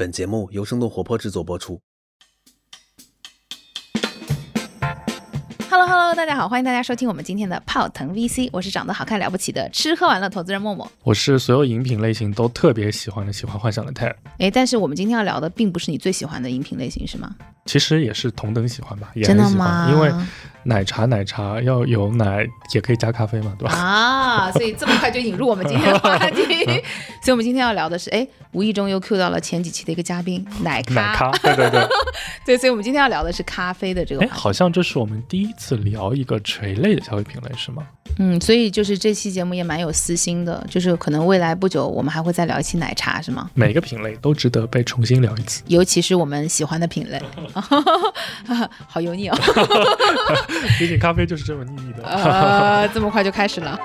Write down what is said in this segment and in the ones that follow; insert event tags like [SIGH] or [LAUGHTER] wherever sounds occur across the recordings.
本节目由生动活泼制作播出。Hello Hello，大家好，欢迎大家收听我们今天的泡腾 VC，我是长得好看了不起的吃喝玩乐投资人默默。我是所有饮品类型都特别喜欢的喜欢幻想的泰尔，哎，但是我们今天要聊的并不是你最喜欢的饮品类型，是吗？其实也是同等喜欢吧，也真很喜的吗？欢，因为奶茶奶茶要有奶也可以加咖啡嘛，对吧？啊，[LAUGHS] 所以这么快就引入我们今天的话题，[LAUGHS] 所以我们今天要聊的是，哎，无意中又 Q 到了前几期的一个嘉宾奶咖，奶咖，对对对，[LAUGHS] 对，所以我们今天要聊的是咖啡的这个哎，好像这是我们第一次聊一个垂类的消费品类，是吗？嗯，所以就是这期节目也蛮有私心的，就是可能未来不久我们还会再聊一期奶茶，是吗？每个品类都值得被重新聊一次。尤其是我们喜欢的品类，[LAUGHS] 好油腻哦。[LAUGHS] 毕竟咖啡就是这么腻腻的。呃，这么快就开始了。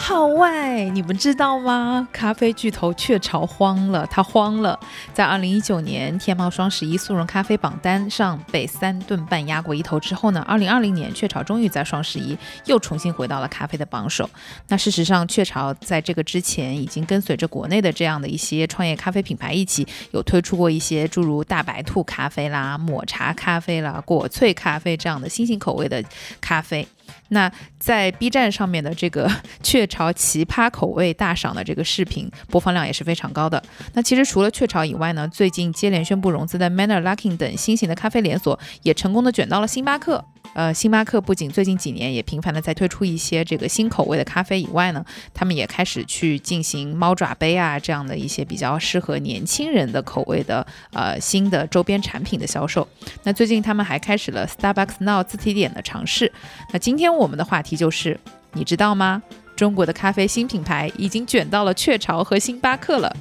号外，你们知道吗？咖啡巨头雀巢慌了，他慌了。在二零一九年天猫双十一速溶咖啡榜单上被三顿半压过一头之后呢，二零二零年雀巢终于在双十一又重新回到了咖啡的榜首。那事实上，雀巢在这个之前已经跟随着国内的这样的一些创业咖啡品牌一起，有推出过一些诸如大白兔咖啡啦、抹茶咖啡啦、果萃咖啡这样的新型口味的咖啡。那在 B 站上面的这个 [LAUGHS] 雀巢奇葩口味大赏的这个视频播放量也是非常高的。那其实除了雀巢以外呢，最近接连宣布融资的 Manner Luckin 等新型的咖啡连锁也成功的卷到了星巴克。呃，星巴克不仅最近几年也频繁的在推出一些这个新口味的咖啡以外呢，他们也开始去进行猫爪杯啊这样的一些比较适合年轻人的口味的呃新的周边产品的销售。那最近他们还开始了 Starbucks Now 自提点的尝试。那今天我们的话题就是，你知道吗？中国的咖啡新品牌已经卷到了雀巢和星巴克了。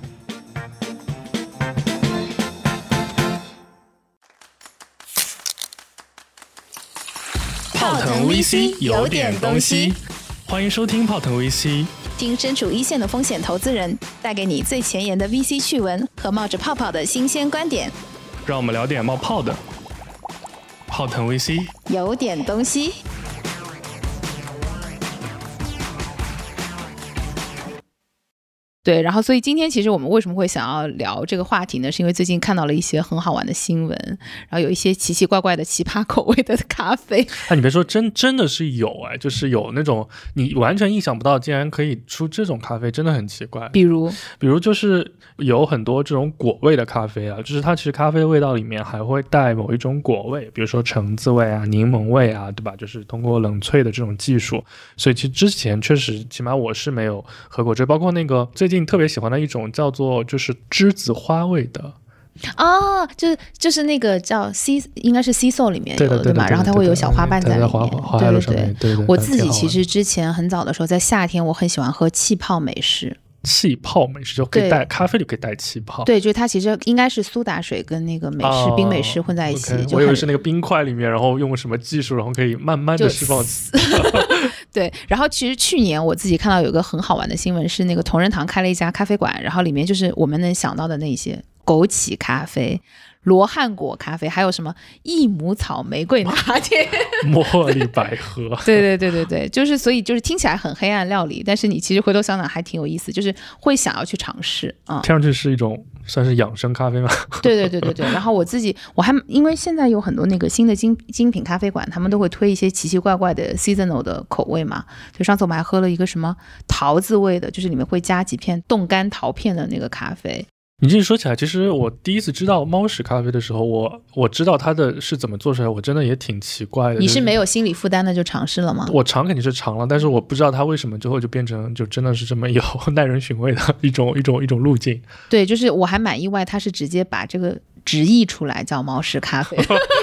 泡腾 VC 有点东西，欢迎收听泡腾 VC。听身处一线的风险投资人带给你最前沿的 VC 趣闻和冒着泡泡的新鲜观点，让我们聊点冒泡的。泡腾 VC，有点东西。对，然后所以今天其实我们为什么会想要聊这个话题呢？是因为最近看到了一些很好玩的新闻，然后有一些奇奇怪怪的奇葩 [LAUGHS] 口味的咖啡。哎，你别说，真真的是有哎，就是有那种你完全意想不到，竟然可以出这种咖啡，真的很奇怪。比如，比如就是有很多这种果味的咖啡啊，就是它其实咖啡味道里面还会带某一种果味，比如说橙子味啊、柠檬味啊，对吧？就是通过冷萃的这种技术，所以其实之前确实，起码我是没有喝过这，包括那个最近特别喜欢的一种叫做就是栀子花味的，哦，就是就是那个叫 C，应该是 C So 里面有？对的对的，然后它会有小花瓣在里面。对对对。对对。我自己其实之前很早的时候，在夏天我很喜欢喝气泡美式。气泡美式就可以带咖啡就可以带气泡，对，就是它其实应该是苏打水跟那个美式、哦冰美式混在一起我以为是那个冰块里面，然后用什么技术，然后可以慢慢的释放。[LAUGHS] 对，然后其实去年我自己看到有个很好玩的新闻，是那个同仁堂开了一家咖啡馆，然后里面就是我们能想到的那些枸杞咖啡、罗汉果咖啡，还有什么益母草玫瑰拿 [LAUGHS] 铁。茉莉百合，[LAUGHS] 对对对对对，就是所以就是听起来很黑暗料理，但是你其实回头想想还挺有意思，就是会想要去尝试啊。听上去是一种算是养生咖啡吗？[LAUGHS] 对对对对对，然后我自己我还因为现在有很多那个新的精精品咖啡馆，他们都会推一些奇奇怪怪的 seasonal 的口味嘛。就上次我们还喝了一个什么桃子味的，就是里面会加几片冻干桃片的那个咖啡。你这一说起来，其实我第一次知道猫屎咖啡的时候，我我知道它的是怎么做出来，我真的也挺奇怪的。你是没有心理负担的就尝试了吗？我尝肯定是尝了，但是我不知道它为什么最后就变成就真的是这么有 [LAUGHS] 耐人寻味的一种一种一种路径。对，就是我还蛮意外，它是直接把这个直译出来叫猫屎咖啡。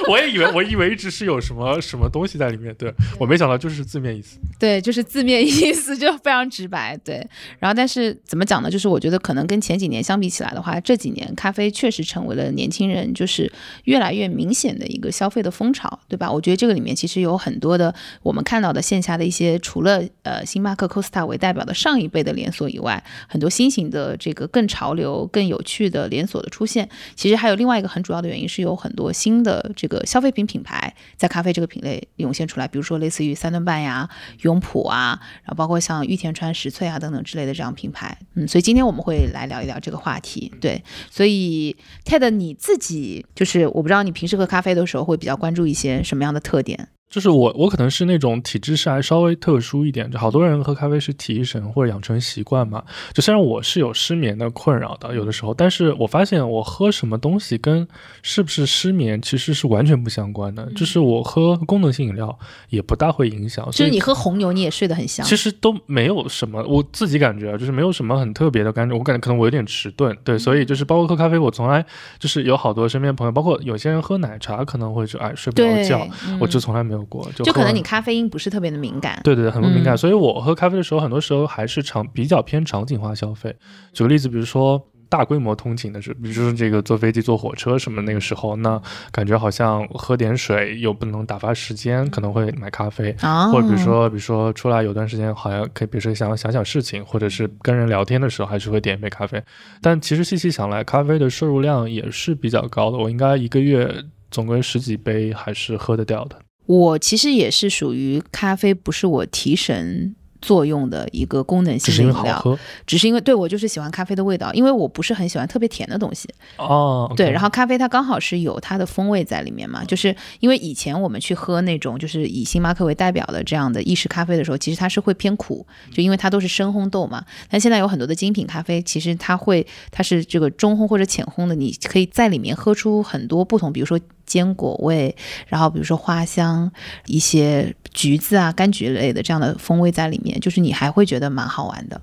我也以为我以为一直是有什么什么东西在里面，对我没想到就是字面意思。对，就是字面意思就非常直白。对，然后但是怎么讲呢？就是我觉得可能跟前几年相比起来的话，这几年咖啡确实成为了年轻人就是越来越明显的一个消费的风潮，对吧？我觉得这个里面其实有很多的我们看到的线下的一些，除了呃星巴克、Costa 为代表的上一辈的连锁以外，很多新型的这个更潮流、更有趣的连锁的出现。其实还有另外另外一个很主要的原因是有很多新的这个消费品品牌在咖啡这个品类涌现出来，比如说类似于三顿半呀、永璞啊，然后包括像玉田川石萃啊等等之类的这样品牌。嗯，所以今天我们会来聊一聊这个话题。对，所以 Ted 你自己就是我不知道你平时喝咖啡的时候会比较关注一些什么样的特点？就是我，我可能是那种体质是还稍微特殊一点，就好多人喝咖啡是提神或者养成习惯嘛。就虽然我是有失眠的困扰的，有的时候，但是我发现我喝什么东西跟是不是失眠其实是完全不相关的。就是我喝功能性饮料也不大会影响。就是你喝红牛你也睡得很香。其实都没有什么，我自己感觉就是没有什么很特别的感觉。我感觉可能我有点迟钝，对，所以就是包括喝咖啡，我从来就是有好多身边朋友，包括有些人喝奶茶可能会就哎睡不着觉，我就从来没有过。就可能你。咖啡因不是特别的敏感，对对对，很不敏感，所以我喝咖啡的时候，很多时候还是场比较偏场景化消费。举个例子，比如说大规模通勤的时候，比如说这个坐飞机、坐火车什么，那个时候，那感觉好像喝点水又不能打发时间，可能会买咖啡。或者比如说，比如说出来有段时间，好像可以，比如说想想想事情，或者是跟人聊天的时候，还是会点一杯咖啡。但其实细细想来，咖啡的摄入量也是比较高的，我应该一个月总归十几杯还是喝得掉的。我其实也是属于咖啡，不是我提神。作用的一个功能性的饮料，只是因为对我就是喜欢咖啡的味道，因为我不是很喜欢特别甜的东西哦。对，然后咖啡它刚好是有它的风味在里面嘛，就是因为以前我们去喝那种就是以星巴克为代表的这样的意式咖啡的时候，其实它是会偏苦，就因为它都是深烘豆嘛。但现在有很多的精品咖啡，其实它会它是这个中烘或者浅烘的，你可以在里面喝出很多不同，比如说。坚果味，然后比如说花香，一些橘子啊、柑橘类的这样的风味在里面，就是你还会觉得蛮好玩的。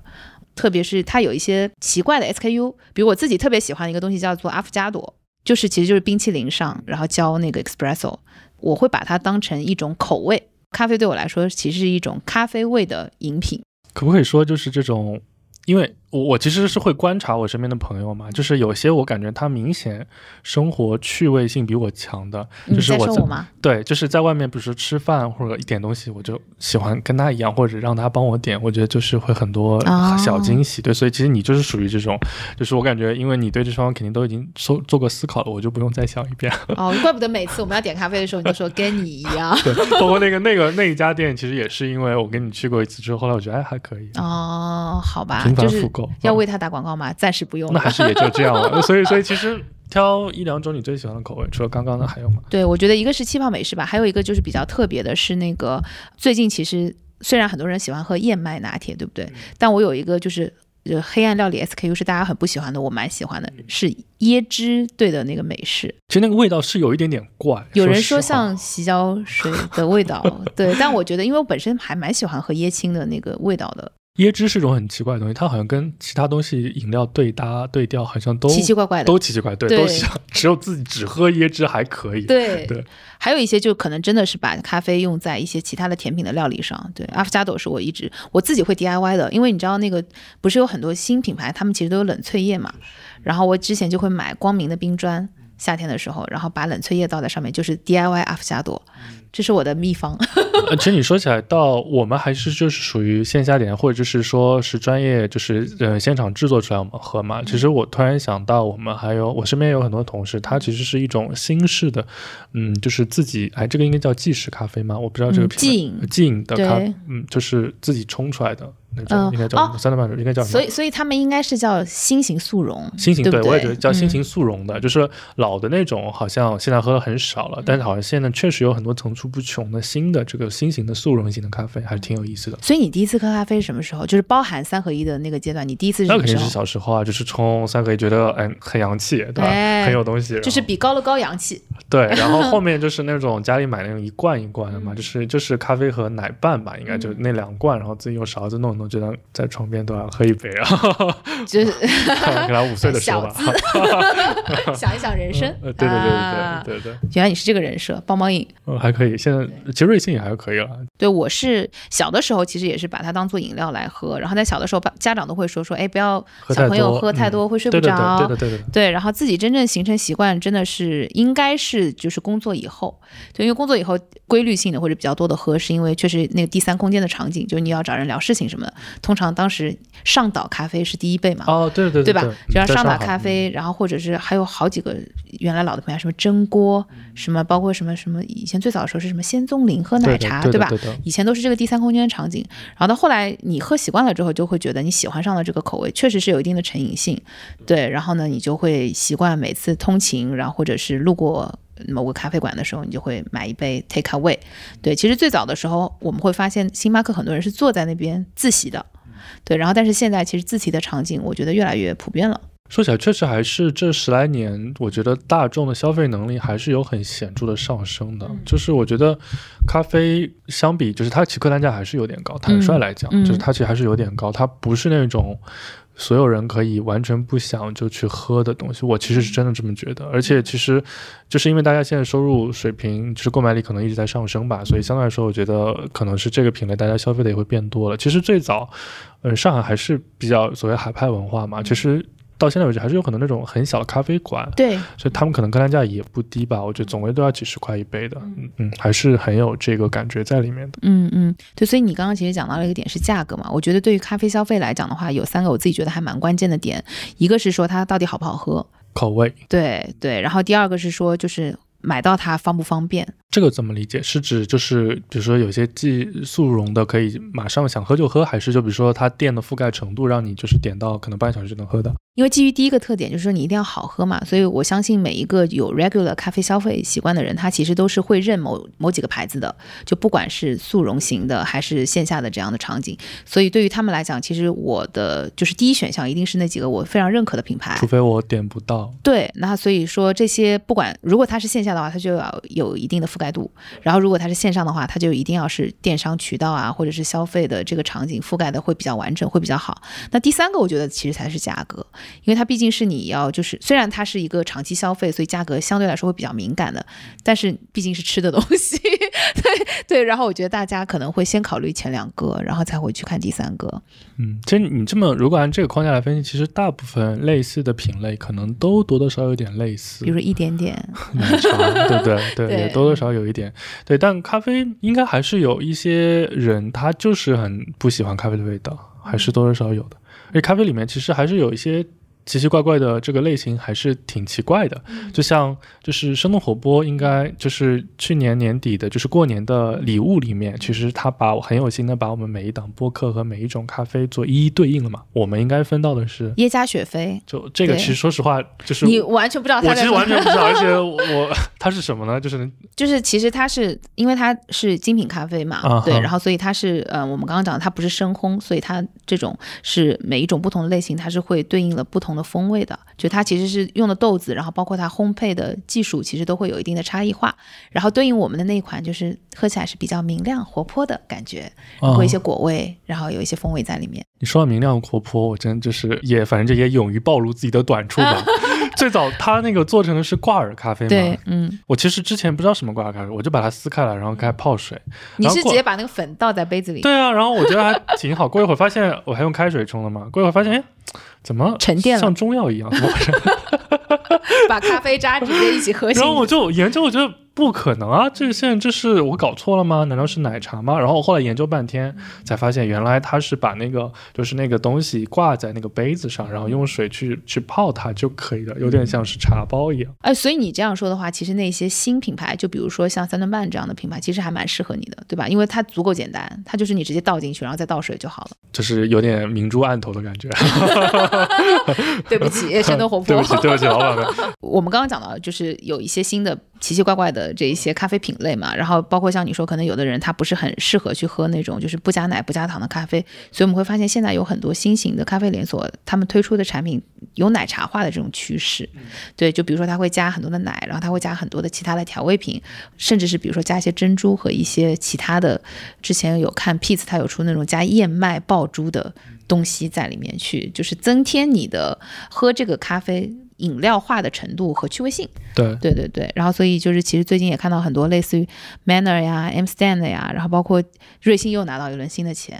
特别是它有一些奇怪的 SKU，比如我自己特别喜欢的一个东西叫做阿芙加朵，就是其实就是冰淇淋上然后浇那个 espresso，我会把它当成一种口味。咖啡对我来说其实是一种咖啡味的饮品。可不可以说就是这种？因为我我其实是会观察我身边的朋友嘛，就是有些我感觉他明显生活趣味性比我强的，就是我在对，就是在外面，比如说吃饭或者一点东西，我就喜欢跟他一样，或者让他帮我点，我觉得就是会很多小惊喜。对，所以其实你就是属于这种，就是我感觉，因为你对这双肯定都已经做做过思考了，我就不用再想一遍。哦，怪不得每次我们要点咖啡的时候，你就说跟你一样。对，包括那个那个那一家店，其实也是因为我跟你去过一次之后，后来我觉得哎还可以。哦，好吧。就是要为他打广告吗？暂时不用。那还是也就这样了。[LAUGHS] 所以，所以其实挑一两种你最喜欢的口味，除了刚刚的还有吗？对，我觉得一个是气泡美式吧，还有一个就是比较特别的是那个最近其实虽然很多人喜欢喝燕麦拿铁，对不对？但我有一个就是黑暗料理 SKU 是大家很不喜欢的，我蛮喜欢的，是椰汁兑的那个美式。其实那个味道是有一点点怪，有人说像洗脚水的味道，对。但我觉得，因为我本身还蛮喜欢喝椰青的那个味道的。椰汁是种很奇怪的东西，它好像跟其他东西饮料对搭对调，好像都奇奇怪怪的，都奇奇怪，对，都像只有自己只喝椰汁还可以。对对，还有一些就可能真的是把咖啡用在一些其他的甜品的料理上。对，阿芙加朵是我一直我自己会 DIY 的，因为你知道那个不是有很多新品牌，他们其实都有冷萃液嘛，然后我之前就会买光明的冰砖，夏天的时候，然后把冷萃液倒在上面，就是 DIY 阿芙加朵。这是我的秘方。其实你说起来，到我们还是就是属于线下点，或者就是说是专业，就是呃现场制作出来我们喝嘛。其实我突然想到，我们还有我身边有很多同事，他其实是一种新式的，嗯，就是自己哎，这个应该叫即食咖啡吗？我不知道这个品牌。即饮的咖，嗯，就是自己冲出来的。那种应该叫三顿半应该叫什么？所以所以他们应该是叫新型速溶，新型对，我也觉得叫新型速溶的，就是老的那种，好像现在喝的很少了，但是好像现在确实有很多层出不穷的新的这个新型的速溶型的咖啡，还是挺有意思的。所以你第一次喝咖啡是什么时候？就是包含三合一的那个阶段，你第一次是那肯定是小时候啊，就是冲三合一觉得哎很洋气，对吧？很有东西，就是比高乐高洋气。对，[LAUGHS] 然后后面就是那种家里买那种一罐一罐的嘛，就是就是咖啡和奶拌吧，应该就那两罐，然后自己用勺子弄一弄，就当在床。边都要喝一杯啊，[LAUGHS] 就是 [LAUGHS] 给他五岁的时候吧，想一想人生，对对对对对对，原来你是这个人设，棒棒饮，嗯，还可以，现在其实瑞幸也还可以了。对，我是小的时候其实也是把它当做饮料来喝，然后在小的时候，家长都会说说，哎，不要小朋友喝太多会睡不着，对对对对对，对，然后自己真正形成习惯，真的是应该是是就是工作以后，就因为工作以后规律性的或者比较多的喝，是因为确实那个第三空间的场景，就是你要找人聊事情什么的。通常当时上岛咖啡是第一杯嘛，哦，对对对吧？就像上岛咖啡，然后或者是还有好几个原来老的品牌，什么蒸锅，什么包括什么什么，以前最早的时候是什么仙踪林喝奶茶，对吧以前都是这个第三空间的场景，然后到后来你喝习惯了之后，就会觉得你喜欢上了这个口味，确实是有一定的成瘾性，对，然后呢，你就会习惯每次通勤，然后或者是路过某个咖啡馆的时候，你就会买一杯 take away。对，其实最早的时候，我们会发现星巴克很多人是坐在那边自习的，对，然后但是现在其实自习的场景，我觉得越来越普遍了。说起来，确实还是这十来年，我觉得大众的消费能力还是有很显著的上升的。就是我觉得咖啡相比，就是它其客单价还是有点高。坦率来讲，嗯就是它其实还是有点高，它不是那种。所有人可以完全不想就去喝的东西，我其实是真的这么觉得。而且其实就是因为大家现在收入水平，就是购买力可能一直在上升吧，所以相对来说，我觉得可能是这个品类大家消费的也会变多了。其实最早，嗯，上海还是比较所谓海派文化嘛，其实到现在为止还是有很多那种很小的咖啡馆，对，所以他们可能客单价也不低吧，我觉得总归都要几十块一杯的，嗯。嗯，还是很有这个感觉在里面的。嗯嗯，对，所以你刚刚其实讲到了一个点是价格嘛，我觉得对于咖啡消费来讲的话，有三个我自己觉得还蛮关键的点，一个是说它到底好不好喝，口味。对对，然后第二个是说就是买到它方不方便，这个怎么理解？是指就是比如说有些既速溶的可以马上想喝就喝，还是就比如说它店的覆盖程度让你就是点到可能半个小时就能喝的？因为基于第一个特点就是说你一定要好喝嘛，所以我相信每一个有 regular 咖啡消费习惯的人，他其实都是会认某某几个牌子的，就不管是速溶型的还是线下的这样的场景。所以对于他们来讲，其实我的就是第一选项一定是那几个我非常认可的品牌除。非我点不到。对，那所以说这些不管如果它是线下的话，它就要有一定的覆盖度；然后如果它是线上的话，它就一定要是电商渠道啊，或者是消费的这个场景覆盖的会比较完整，会比较好。那第三个，我觉得其实才是价格，因为它毕竟是你要就是虽然它是一个长期消费，所以价格相对来说会比较敏感的，但是毕竟是吃的东西，[LAUGHS] 对对。然后我觉得大家可能会先考虑前两个，然后才会去看第三个。嗯，其实你这么如果按这个框架来分析，其实大部分类似的品类可能都多多少少有点类似比。如说一点点，奶茶，对不对？对 [LAUGHS] 对也多多少少有一点。对，但咖啡应该还是有一些人，他就是很不喜欢咖啡的味道，还是多多少少有的。而且咖啡里面其实还是有一些奇奇怪怪的这个类型，还是挺奇怪的。就像就是生动活泼，应该就是去年年底的，就是过年的礼物里面，其实他把很有心的把我们每一档播客和每一种咖啡做一一对应了嘛。我们应该分到的是，耶加雪菲，就这个其实说实话，就是你完全不知道它我其实完全不知道，而且我它是什么呢？就是 [LAUGHS] 就是其实它是因为它是精品咖啡嘛，对，然后所以它是呃，我们刚刚讲的它不是深烘，所以它这种是每一种不同的类型，它是会对应了不同的风味的。就它其实是用的豆子，然后包括它烘焙的技术，其实都会有一定的差异化。然后对应我们的那一款，就是喝起来是比较明亮活泼的感觉，哦会一些果味，然后有一些风味在里面。你说到明亮活泼，我真就是也反正这也勇于暴露自己的短处吧。[LAUGHS] [LAUGHS] 最早他那个做成的是挂耳咖啡对嘛，，嗯，我其实之前不知道什么挂耳咖啡，我就把它撕开来，然后开始泡水。你是直接把那个粉倒在杯子里，对啊，然后我觉得还挺好。过一会儿发现我 [LAUGHS] 还用开水冲了嘛，过一会儿发现哎，怎么沉淀了像中药一样？怎么回事？[LAUGHS] 把咖啡渣直接一起喝进然后我。就研究，我觉得不可能啊！这现在这是我搞错了吗？难道是奶茶吗？然后我后来研究半天，才发现原来它是把那个就是那个东西挂在那个杯子上，然后用水去去泡它就可以了，有点像是茶包一样。哎，所以你这样说的话，其实那些新品牌，就比如说像三顿半这样的品牌，其实还蛮适合你的，对吧？因为它足够简单，它就是你直接倒进去，然后再倒水就好了。就是有点明珠暗投的感觉。[LAUGHS] [LAUGHS] 对不起，生动活泼对不。起，对不起，老板们。[LAUGHS] 我们刚刚讲到，就是有一些新的奇奇怪怪的这一些咖啡品类嘛，然后包括像你说，可能有的人他不是很适合去喝那种就是不加奶不加糖的咖啡，所以我们会发现现在有很多新型的咖啡连锁，他们推出的产品有奶茶化的这种趋势。对，就比如说他会加很多的奶，然后他会加很多的其他的调味品，甚至是比如说加一些珍珠和一些其他的。之前有看 Peace，它有出那种加燕麦爆珠的东西在里面去，就是增添你的喝这个咖啡。饮料化的程度和趣味性。对对对对，然后所以就是其实最近也看到很多类似于 Manner 呀、M Stand 呀，然后包括瑞幸又拿到一轮新的钱，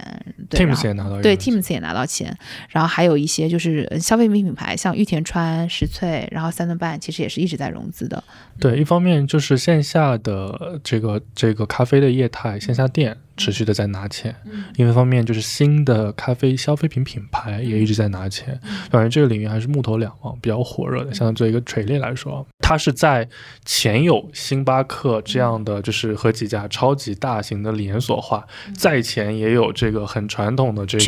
对然后，Teams 也拿到对 Teams 也拿到钱，然后还有一些就是呃消费品品牌，像玉田川、石萃，然后三顿半，其实也是一直在融资的。对，一方面就是线下的这个这个咖啡的业态，线下店持续的在拿钱；，另一方面就是新的咖啡消费品品牌也一直在拿钱。感觉这个领域还是木头两旺，比较火热的。像做一个锤炼来说，它是在前有星巴克这样的，就是和几家超级大型的连锁化，在前也有这个很传统的这个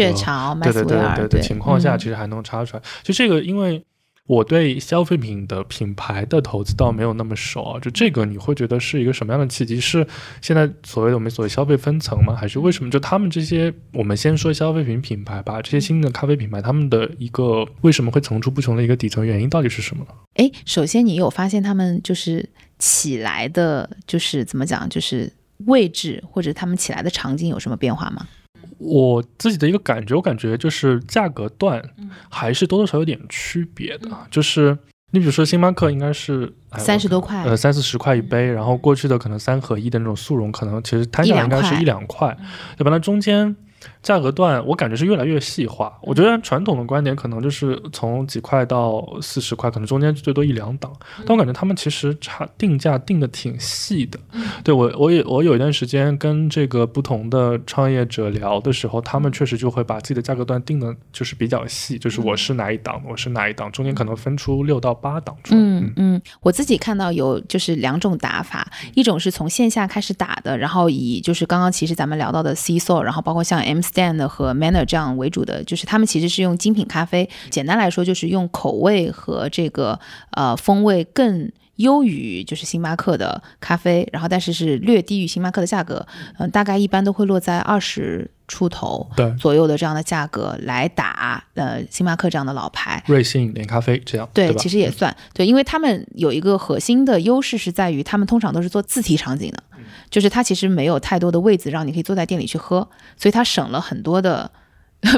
对对对对对情况下，嗯。其实还能插出来。就这个，因为我对消费品的品牌的投资倒没有那么熟啊。就这个，你会觉得是一个什么样的契机？是现在所谓的我们所谓消费分层吗？还是为什么？就他们这些，我们先说消费品品牌吧，这些新的咖啡品牌，他们的一个为什么会层出不穷的一个底层原因到底是什么呢？哎，首先你有发现他们就是起来的，就是怎么讲，就是位置或者他们起来的场景有什么变化吗？我自己的一个感觉，我感觉就是价格段嗯。还是多多少少有点区别的，就是。你比如说，星巴克应该是哎三十多块，呃，三四十块一杯，然后过去的可能三合一的那种速溶，可能其实摊下来应该是一两块，对吧？那中间价格段我感觉是越来越细化。我觉得传统的观点可能就是从几块到四十块，可能中间最多一两档，但我感觉他们其实差定价定的挺细的。对我，我也我有一段时间跟这个不同的创业者聊的时候，他们确实就会把自己的价格段定的就是比较细，就是我是哪一档，我是哪一档，中间可能分出六到八档出来。嗯嗯，我自己看到有就是两种打法，一种是从线下开始打的，然后以就是刚刚其实咱们聊到的 C So，然后包括像 M Stand 和 Manner 这样为主的，就是他们其实是用精品咖啡，简单来说就是用口味和这个呃风味更。优于就是星巴克的咖啡，然后但是是略低于星巴克的价格，嗯、大概一般都会落在二十出头对，左右的这样的价格来打呃星巴克这样的老牌。瑞幸、连咖啡这样，对，吧？其实也算对，因为他们有一个核心的优势是在于，他们通常都是做自提场景的，嗯就是它其实没有太多的位子让你可以坐在店里去喝，所以它省了很多的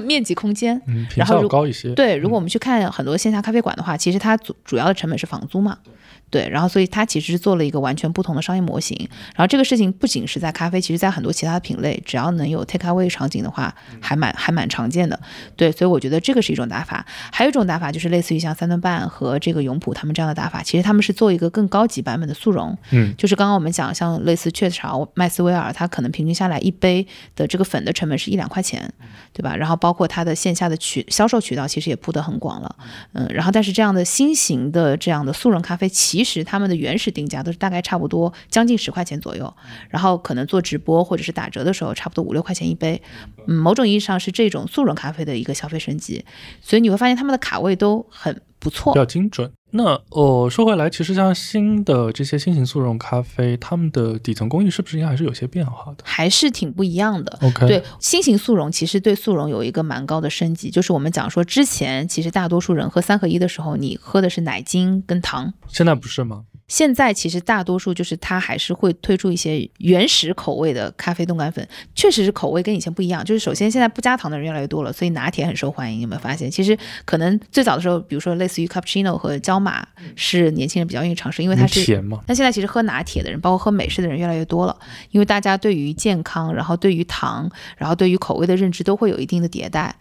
面积空间。嗯，评然后如价高一些。对，如果我们去看很多线下咖啡馆的话，其实它主主要的成本是房租嘛。对，然后所以它其实是做了一个完全不同的商业模型。然后这个事情不仅是在咖啡，其实在很多其他的品类，只要能有 take away 场景的话，还蛮还蛮常见的。对，所以我觉得这个是一种打法。还有一种打法就是类似于像三顿半和这个永璞他们这样的打法，其实他们是做一个更高级版本的速溶。嗯，就是刚刚我们讲像类似雀巢、麦斯威尔，它可能平均下来一杯的这个粉的成本是一两块钱，对吧？然后包括它的线下的渠销售渠道其实也铺得很广了，嗯，然后但是这样的新型的这样的速溶咖啡，其实他们的原始定价都是大概差不多将近十块钱左右，然后可能做直播或者是打折的时候，差不多五六块钱一杯，嗯，某种意义上是这种速溶咖啡的一个消费升级，所以你会发现他们的卡位都很不错。比，较精准。那哦，说回来，其实像新的这些新型速溶咖啡，它们的底层工艺是不是应该还是有些变化的还是挺不一样的。？OK，对新型速溶，其实对速溶有一个蛮高的升级，就是我们讲说之前其实大多数人喝三合一的时候，你喝的是奶精跟糖。现在不是吗？现在其实大多数就是它还是会推出一些原始口味的咖啡冻干粉，确实是口味跟以前不一样。就是首先现在不加糖的人越来越多了，所以拿铁很受欢迎。你有没有发现？其实可能最早的时候，比如说类似于 cappuccino 和焦马是年轻人比较愿意尝试，因为它是甜嘛。但现在其实喝拿铁的人，包括喝美式的人越来越多了，因为大家对于健康，然后对于糖，然后对于口味的认知都会有一定的迭代。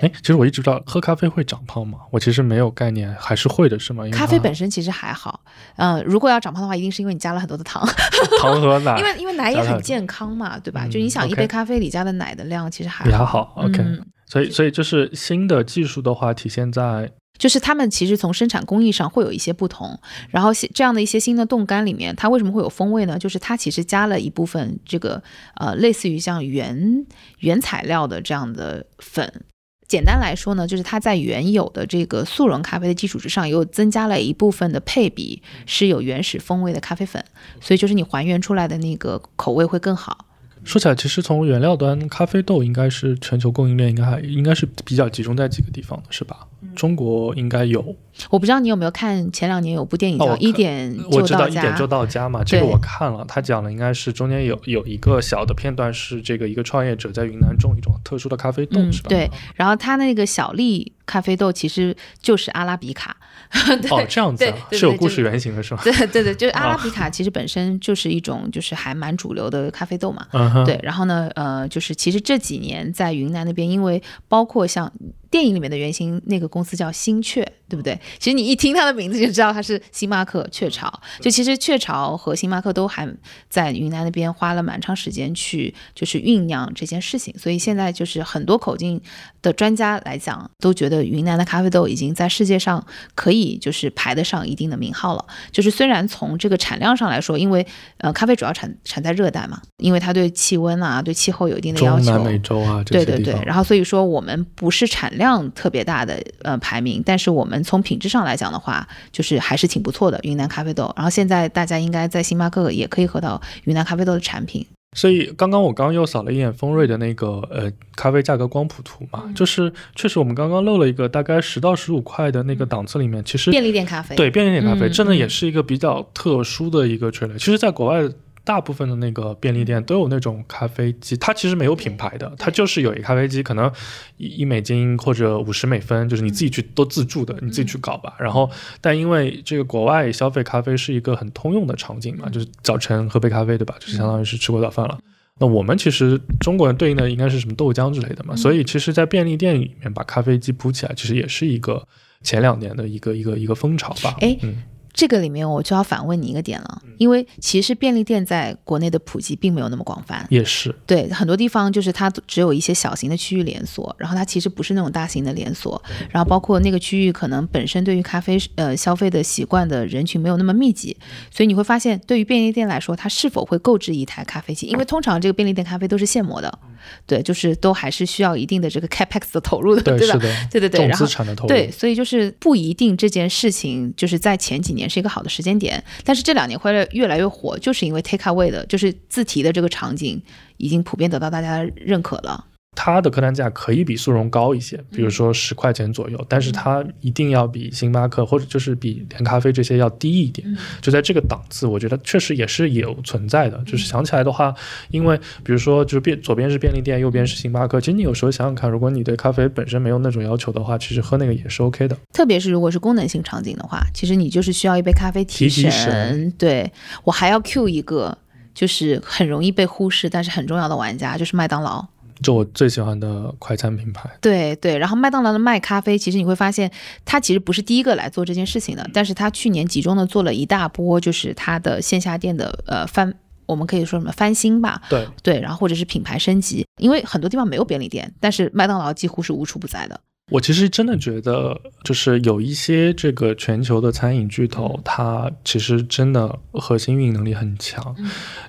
哎，其实我一直知道喝咖啡会长胖吗？我其实没有概念，还是会的，是吗？因为咖啡本身其实还好，嗯、如果要长胖的话，一定是因为你加了很多的糖，[LAUGHS] 糖和奶因为因为奶也很很健康嘛，对吧？嗯就你想一杯咖啡里加的奶的量其实还也还好。OK，、嗯所以所以就是新的技术的话，体现在就是他们其实从生产工艺上会有一些不同，然后这样的一些新的冻干里面，它为什么会有风味呢？就是它其实加了一部分这个呃类似于像原原材料的这样的粉。简单来说呢，就是它在原有的这个速溶咖啡的基础之上，又增加了一部分的配比是有原始风味的咖啡粉，所以就是你还原出来的那个口味会更好。说起来，其实从原料端，咖啡豆应该是全球供应链应该还应该是比较集中在几个地方的，是吧？嗯中国应该有，我不知道你有没有看前两年有部电影叫《一点我就到家知道一点》，就到家嘛，这个我看了，他讲的应该是中间有有一个小的片段是这个一个创业者在云南种一种特殊的咖啡豆，嗯是吧？对，然后他那个小粒咖啡豆其实就是阿拉比卡。[LAUGHS] 对哦，这样子是有故事原型的是吧？对对对，[LAUGHS] 就是阿拉啊比卡其实本身就是一种就是还蛮主流的咖啡豆嘛。嗯，对，然后呢，呃，就是其实这几年在云南那边，因为包括像电影里面的原型那个公司叫星雀，对不对？其实你一听它的名字就知道它是星巴克雀巢。就其实雀巢和星巴克都还在云南那边花了蛮长时间去就是酝酿这件事情，所以现在就是很多口径的专家来讲，都觉得云南的咖啡豆已经在世界上可以就是排得上一定的名号了。就是虽然从这个产量上来说，因为呃咖啡主要产产在热带嘛，因为它对气温啊、对气候有一定的要求。中南美洲啊这对对对，然后所以说我们不是产量特别大的呃排名，但是我们从品质上来讲的话，就是还是挺不错的云南咖啡豆。然后现在大家应该在星巴克也可以喝到云南咖啡豆的产品。所以刚刚我刚刚又扫了一眼丰瑞的那个呃咖啡价格光谱图嘛，嗯就是确实我们刚刚漏了一个大概十到十五块的那个档次里面，其实便利店咖啡，对便利店咖啡嗯真的也嗯是一个比较特殊的一个垂类。其实，在国外。大部分的那个便利店都有那种咖啡机，它其实没有品牌的，它就是有一个咖啡机，可能一一美金或者五十美分，就是你自己去都自助的，你自己去搞吧。然后，但因为这个国外消费咖啡是一个很通用的场景嘛，就是早晨喝杯咖啡，对吧？就是相当于是吃过早饭了。那我们其实中国人对应的应该是什么豆浆之类的嘛，所以其实，在便利店里面把咖啡机铺起来，其实也是一个前两年的一个一个一个风潮吧。哎嗯，这个里面我就要反问你一个点了，因为其实便利店在国内的普及并没有那么广泛。也是，对，很多地方就是它只有一些小型的区域连锁，然后它其实不是那种大型的连锁，然后包括那个区域可能本身对于咖啡呃消费的习惯的人群没有那么密集，所以你会发现对于便利店来说，它是否会购置一台咖啡机？因为通常这个便利店咖啡都是现磨的，对，就是都还是需要一定的这个 capex 的投入的，对，对吧？对对对，重然后资产的投入，对，所以就是不一定这件事情就是在前几年是一个好的时间点，但是这两年会越来越火，就是因为 take away 的，就是自提的这个场景已经普遍得到大家认可了。它的客单价可以比速溶高一些，比如说十块钱左右，但是它一定要比星巴克或者就是比连咖啡这些要低一点。就在这个档次，我觉得确实也是有存在的。就是想起来的话，因为比如说就是便左边是便利店，右边是星巴克，其实你有时候想想看，如果你对咖啡本身没有那种要求的话，其实喝那个也是 OK 的。特别是如果是功能性场景的话，其实你就是需要一杯咖啡提提提神对我还要 Q 一个，就是很容易被忽视但是很重要的玩家，就是麦当劳。就我最喜欢的快餐品牌，对对，然后麦当劳的卖咖啡，其实你会发现，它其实不是第一个来做这件事情的，但是它去年集中的做了一大波，就是它的线下店的呃翻，我们可以说什么翻新吧，对，对，然后或者是品牌升级，因为很多地方没有便利店，但是麦当劳几乎是无处不在的。我其实真的觉得，就是有一些这个全球的餐饮巨头，它其实真的核心运营能力很强。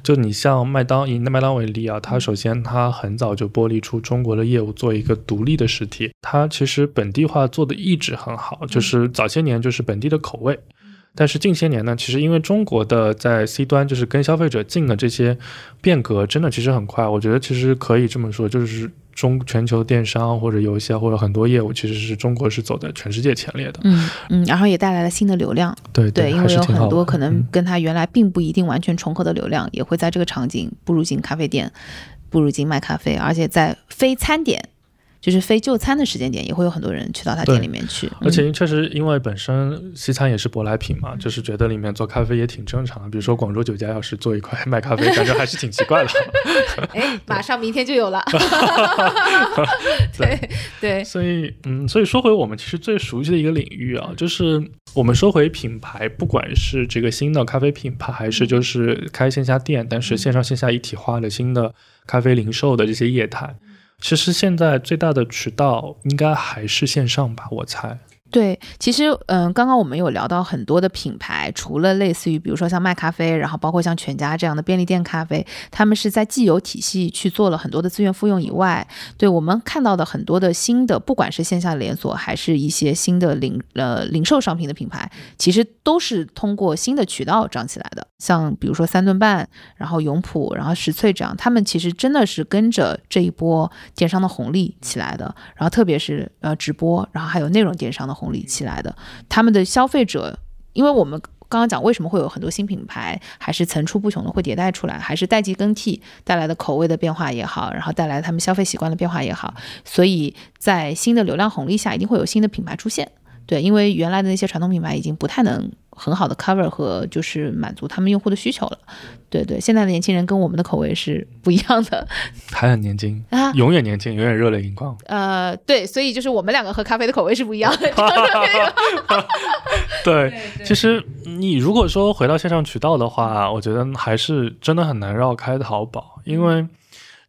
就你像麦当以麦当为例啊，它首先它很早就剥离出中国的业务，做一个独立的实体。它其实本地化做的一直很好，就是早些年就是本地的口味。但是近些年呢，其实因为中国的在 C 端就是跟消费者进的这些变革，真的其实很快。我觉得其实可以这么说，就是中全球电商或者游戏啊，或者很多业务，其实是中国是走在全世界前列的。嗯嗯，然后也带来了新的流量，对对，因为有很多可能嗯跟它原来并不一定完全重合的流量，也会在这个场景步入进咖啡店，步入进卖咖啡，而且在非餐点。就是非就餐的时间点，也会有很多人去到他店里面去，而且确实，因为本身西餐也是舶来品嘛，就是觉得里面做咖啡也挺正常的。比如说广州酒家要是做一块卖咖啡，感觉还是挺奇怪的。[LAUGHS] [LAUGHS] 哎，马上明天就有了。[LAUGHS] 对对，所以，嗯，所以说回我们其实最熟悉的一个领域啊，就是我们说回品牌，不管是这个新的咖啡品牌，还是就是开线下店，但是线上线下一体化的新的咖啡零售的这些业态。其实现在最大的渠道应该还是线上吧，我猜。对，其实嗯，刚刚我们有聊到很多的品牌，除了类似于比如说像麦咖啡，然后包括像全家这样的便利店咖啡，他们是在既有体系去做了很多的资源复用以外，对我们看到的很多的新的，不管是线下连锁还是一些新的零呃零售商品的品牌，其实都是通过新的渠道涨起来的。像比如说三顿半，然后永璞，然后石萃这样，他们其实真的是跟着这一波电商的红利起来的。然后特别是呃直播，然后还有内容电商的红利期来的，他们的消费者，因为我们。刚刚讲为什么会有很多新品牌，还是层出不穷的会迭代出来，还是代际更替带来的口味的变化也好，然后带来他们消费习惯的变化也好，所以在新的流量红利下，一定会有新的品牌出现。对，因为原来的那些传统品牌已经不太能很好的 cover 和就是满足他们用户的需求了。对对，现在的年轻人跟我们的口味是不一样的还很年轻 [LAUGHS] 啊。永远年轻，永远热泪盈眶。呃，对，所以就是我们两个喝咖啡的口味是不一样的。[LAUGHS] [LAUGHS] 对，其实你如果说回到线上渠道的话，我觉得还是真的很难绕开淘宝，因为。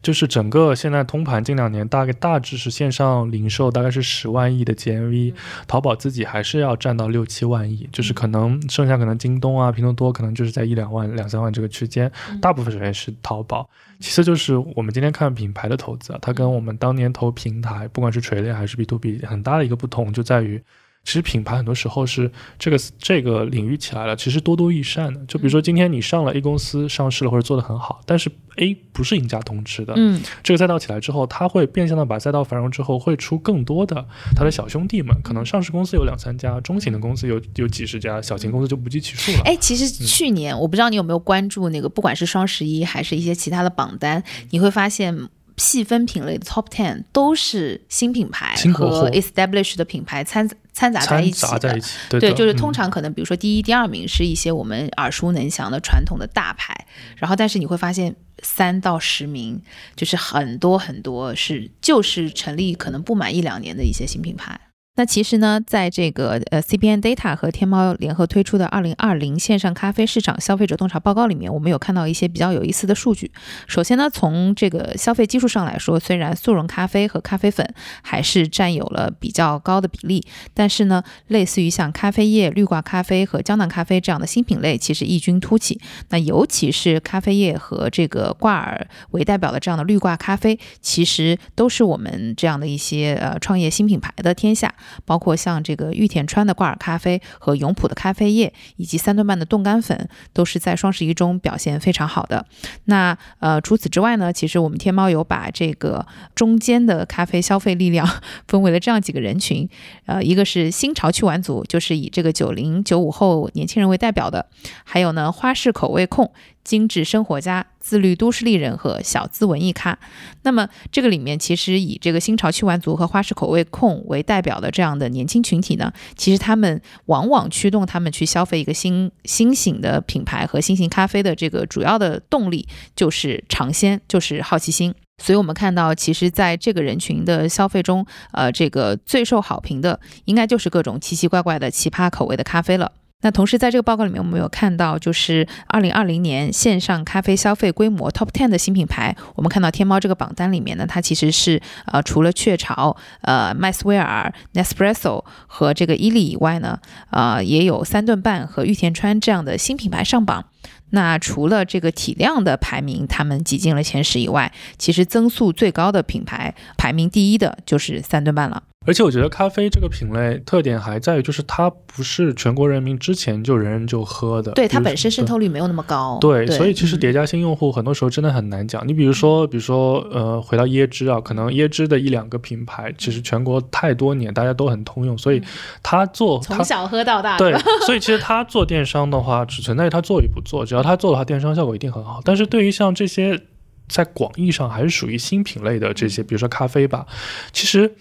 就是整个现在通盘近两年大概大致是线上零售大概是十万亿的 GMV，淘宝自己还是要占到六七万亿，就是可能剩下可能京东啊、拼多多可能就是在一两万、两三万这个区间，大部分首先是淘宝，其次就是我们今天看品牌的投资啊，它跟我们当年投平台，不管是垂类还是 B to B，很大的一个不同就在于。其实品牌很多时候是这个这个领域起来了，其实多多益善的。就比如说今天你上了 A 公司上市了或者做得很好，但是 A 不是赢家通吃的。嗯，这个赛道起来之后，它会变相的把赛道繁荣之后，会出更多的它的小兄弟们。可能上市公司有两三家，中型的公司有有几十家，小型公司就不计其数了。哎，其实去年我不知道你有没有关注那个，不管是双十一还是一些其他的榜单，你会发现。细分品类的 top ten 都是新品牌和 established 的品牌掺掺杂在一起的，对，就是通常可能比如说第一、第二名是一些我们耳熟能详的传统的大牌，然后但是你会发现三到十名就是很多很多是就是成立可能不满一两年的一些新品牌。那其实呢，在这个呃 CBN Data 和天猫联合推出的二零二零线上咖啡市场消费者洞察报告里面，我们有看到一些比较有意思的数据。首先呢，从这个消费基数上来说，虽然速溶咖啡和咖啡粉还是占有了比较高的比例，但是呢，类似于像咖啡液、滤挂咖啡和胶囊咖啡这样的新品类，其实异军突起。那尤其是咖啡液和这个挂耳为代表的这样的滤挂咖啡，其实都是我们这样的一些呃创业新品牌的天下。包括像这个玉田川的挂耳咖啡和永璞的咖啡液，以及三顿半的冻干粉，都是在双十一中表现非常好的。那呃，除此之外呢，其实我们天猫有把这个中间的咖啡消费力量 [LAUGHS] 分为了这样几个人群，呃，一个是新潮去玩族，就是以这个九零九五后年轻人为代表的，还有呢花式口味控。精致生活家、自律都市丽人和小资文艺咖，那么这个里面其实以这个新潮去玩族和花式口味控为代表的这样的年轻群体呢，其实他们往往驱动他们去消费一个新新型的品牌和新型咖啡的这个主要的动力就是尝鲜，就是好奇心。所以我们看到，其实在这个人群的消费中，呃，这个最受好评的应该就是各种奇奇怪怪的奇葩口味的咖啡了。那同时，在这个报告里面，我们有看到，就是二零二零年线上咖啡消费规模 Top Ten 的新品牌。我们看到天猫这个榜单里面呢，它其实是呃，除了雀巢、呃，麦斯威尔、Nespresso 和这个伊利以外呢，呃，也有三顿半和玉田川这样的新品牌上榜。那除了这个体量的排名，他们挤进了前十以外，其实增速最高的品牌排名第一的就是三顿半了。而且我觉得咖啡这个品类特点还在于，就是它不是全国人民之前就人人就喝的，对它本身渗透率没有那么高。对，所以其实叠加新用户很多时候真的很难讲。你比如说，比如说，呃，回到椰汁啊，可能椰汁的一两个品牌，其实全国太多年大家都很通用，所以它做从小喝到大。对，所以其实它做电商的话，只存在于它做与不做，只要它做的话，电商效果一定很好。但是对于像这些在广义上还是属于新品类的这些，比如说咖啡吧，其实。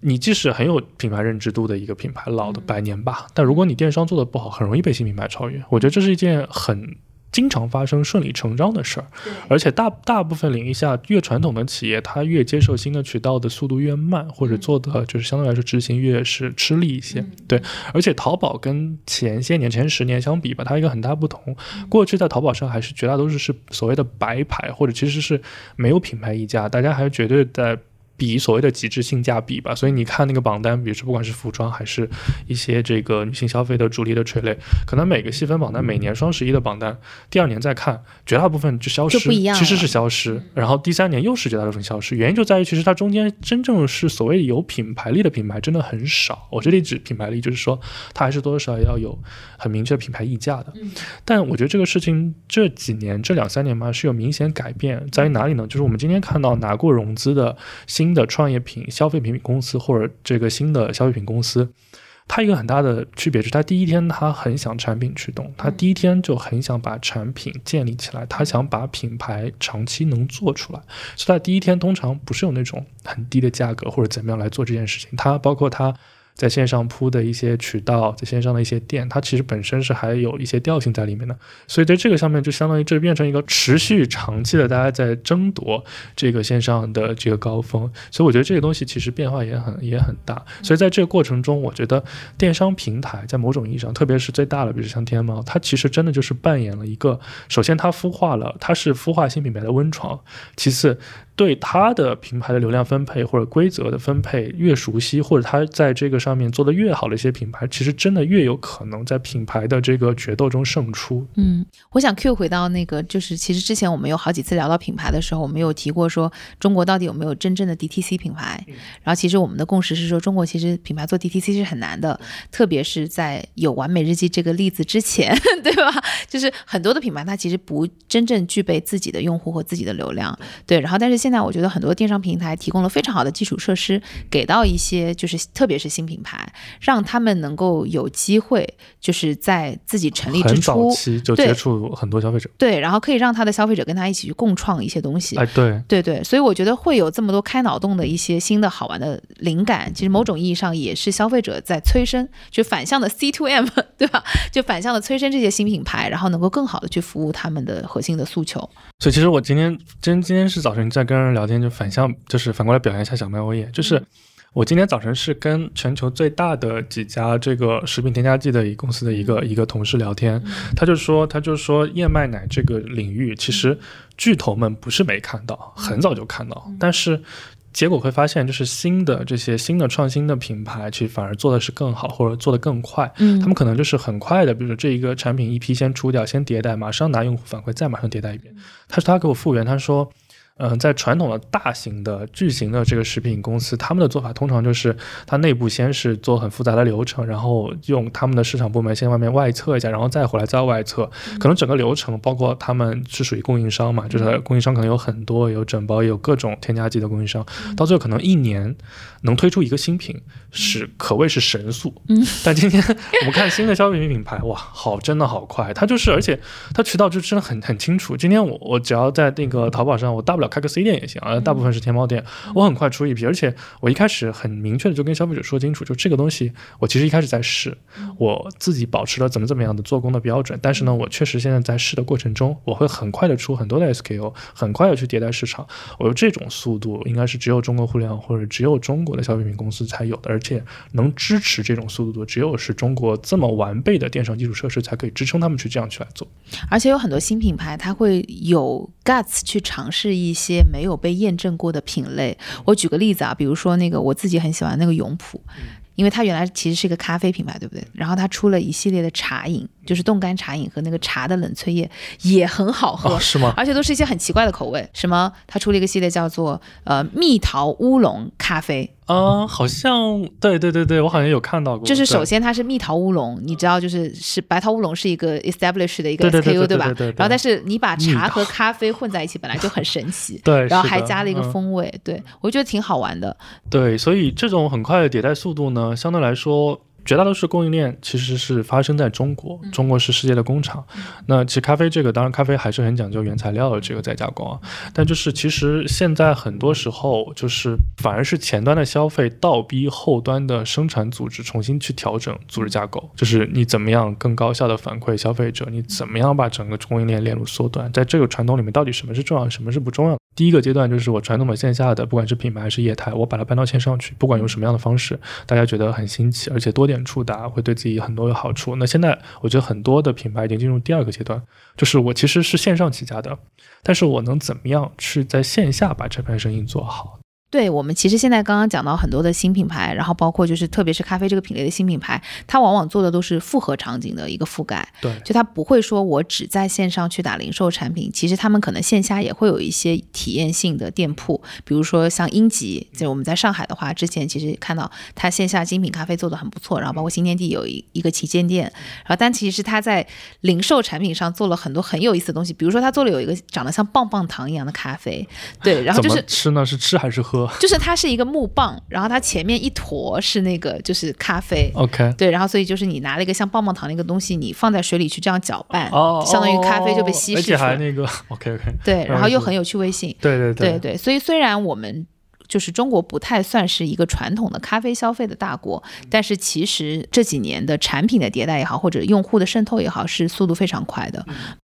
你即使很有品牌认知度的一个品牌，老的百年吧，但如果你电商做的不好，很容易被新品牌超越。我觉得这是一件很经常发生、顺理成章的事儿。而且大大部分领域下，越传统的企业，它越接受新的渠道的速度越慢，或者做的就是相对来说执行越是吃力一些。对，而且淘宝跟前些年、前十年相比吧，它一个很大不同。过去在淘宝上还是绝大多数是所谓的白牌，或者其实是没有品牌溢价，大家还是绝对在。比所谓的极致性价比吧，所以你看那个榜单，比如说不管是服装还是一些这个女性消费的主力的垂类，可能每个细分榜单每年双十一的榜单，第二年再看，绝大部分就消失，其实是消失，然后第三年又是绝大部分消失，原因就在于其实它中间真正是所谓有品牌力的品牌真的很少。我这里指品牌力，就是说它还是多多少少要有很明确的品牌溢价的。但我觉得这个事情这几年这两三年嘛是有明显改变，在于哪里呢？就是我们今天看到拿过融资的新。新的创业品、消费品公司或者这个新的消费品公司，它一个很大的区别是，它第一天它很想产品驱动，它第一天就很想把产品建立起来，它想把品牌长期能做出来，所以它第一天通常不是有那种很低的价格或者怎么样来做这件事情，它包括它。在线上铺的一些渠道，在线上的一些店，它其实本身是还有一些调性在里面的，所以在这个上面就相当于这变成一个持续长期的，大家在争夺这个线上的这个高峰，所以我觉得这个东西其实变化也很也很大，所以在这个过程中，我觉得电商平台在某种意义上，特别是最大的，比如像天猫，它其实真的就是扮演了一个，首先它孵化了，它是孵化新品牌的温床，其次。对它的品牌的流量分配或者规则的分配越熟悉，或者它在这个上面做的越好的一些品牌，其实真的越有可能在品牌的这个决斗中胜出。嗯，我想 Q 回到那个，就是其实之前我们有好几次聊到品牌的时候，我们有提过说中国到底有没有真正的 DTC 品牌？然后其实我们的共识是说，中国其实品牌做 DTC 是很难的，特别是在有完美日记这个例子之前，[LAUGHS] 对吧？就是很多的品牌它其实不真正具备自己的用户和自己的流量，对。然后但是。现在我觉得很多电商平台提供了非常好的基础设施，给到一些就是特别是新品牌，让他们能够有机会，就是在自己成立之初期就接触很多消费者，对，然后可以让他的消费者跟他一起去共创一些东西。哎，对，对对，所以我觉得会有这么多开脑洞的一些新的好玩的灵感，其实某种意义上也是消费者在催生，就反向的 C to M，[LAUGHS] 对吧？就反向的催生这些新品牌，然后能够更好的去服务他们的核心的诉求。所以其实我今天今今天是早晨在跟。跟人聊天就反向，就是反过来表扬一下小麦欧耶。就是我今天早晨是跟全球最大的几家这个食品添加剂的一公司的一个一个同事聊天，他就说，他就说燕麦奶这个领域，其实巨头们不是没看到，很早就看到，但是。结果会发现，就是新的这些新的创新的品牌，其实反而做的是更好，或者做的更快。嗯，他们可能就是很快的，比如说这一个产品一批先出掉，先迭代，马上拿用户反馈，再马上迭代一遍。他说他给我复原，他说。嗯，在传统的大型的巨型的这个食品公司，他们的做法通常就是，它内部先是做很复杂的流程，然后用他们的市场部门先外面外测一下，然后再回来再外测。可能整个流程包括他们是属于供应商嘛，就是供应商可能有很多，有整包，有各种添加剂的供应商，到最后可能一年能推出一个新品，是可谓是神速。嗯，[LAUGHS] 但今天我们看新的消费品品牌，哇，好，真的好快，它就是，而且它渠道就真的很很清楚。今天我我只要在那个淘宝上，我大不了。开个 C 店也行啊，大部分是天猫店。我很快出一批，而且我一开始很明确的就跟消费者说清楚，就这个东西，我其实一开始在试，我自己保持了怎么怎么样的做工的标准。但是呢，我确实现在在试的过程中，我会很快的出很多的 SKU，很快的去迭代市场。我说这种速度应该是只有中国互联网或者只有中国的消费品公司才有的，而且能支持这种速度的，只有是中国这么完备的电商基础设施才可以支撑他们去这样去来做。而且有很多新品牌，它会有 guts 去尝试一。一些没有被验证过的品类，我举个例子啊，比如说那个我自己很喜欢那个永璞。因为它原来其实是一个咖啡品牌，对不对？然后它出了一系列的茶饮，就是冻干茶饮和那个茶的冷萃液也很好喝，是吗？而且都是一些很奇怪的口味，什么？它出了一个系列叫做呃蜜桃乌龙咖啡啊，好像对对对对，我好像有看到过。就是首先它是蜜桃乌龙，你知道，就是是白桃乌龙是一个 established 的一个 SKU，对吧？然后但是你把茶和咖啡混在一起，本来就很神奇，[LAUGHS] 对，然后还加了一个风味，对我觉得挺好玩的。对，所以这种很快的迭代速度呢？相对来说，绝大多数供应链其实是发生在中国。中国是世界的工厂。那其实咖啡这个，当然咖啡还是很讲究原材料的这个再加工啊。但就是其实现在很多时候，就是反而是前端的消费倒逼后端的生产组织重新去调整组织架构。就是你怎么样更高效的反馈消费者？你怎么样把整个供应链链路缩短？在这个传统里面，到底什么是重要，什么是不重要？第一个阶段就是我传统的线下的，不管是品牌还是业态，我把它搬到线上去，不管用什么样的方式，大家觉得很新奇，而且多点触达会对自己很多有好处。那现在我觉得很多的品牌已经进入第二个阶段，就是我其实是线上起家的，但是我能怎么样去在线下把这盘生意做好？对我们其实现在刚刚讲到很多的新品牌，然后包括就是特别是咖啡这个品类的新品牌，它往往做的都是复合场景的一个覆盖。对，就它不会说我只在线上去打零售产品，其实他们可能线下也会有一些体验性的店铺，比如说像英吉，就我们在上海的话，之前其实看到它线下精品咖啡做的很不错，然后包括新天地有一一个旗舰店，然后但其实它在零售产品上做了很多很有意思的东西，比如说它做了有一个长得像棒棒糖一样的咖啡，对，然后就是吃呢？是吃还是喝？喝。就是它是一个木棒，然后它前面一坨是那个就是咖啡。OK，对，然后所以就是你拿了一个像棒棒糖那个东西，你放在水里去这样搅拌，哦，相当于咖啡就被稀而且释出来。还那个 [LAUGHS] OK OK，对，然后又很有趣味性。对对对对，所以虽然我们就是中国不太算是一个传统的咖啡消费的大国，但是其实这几年的产品的迭代也好，或者用户的渗透也好，是速度非常快的。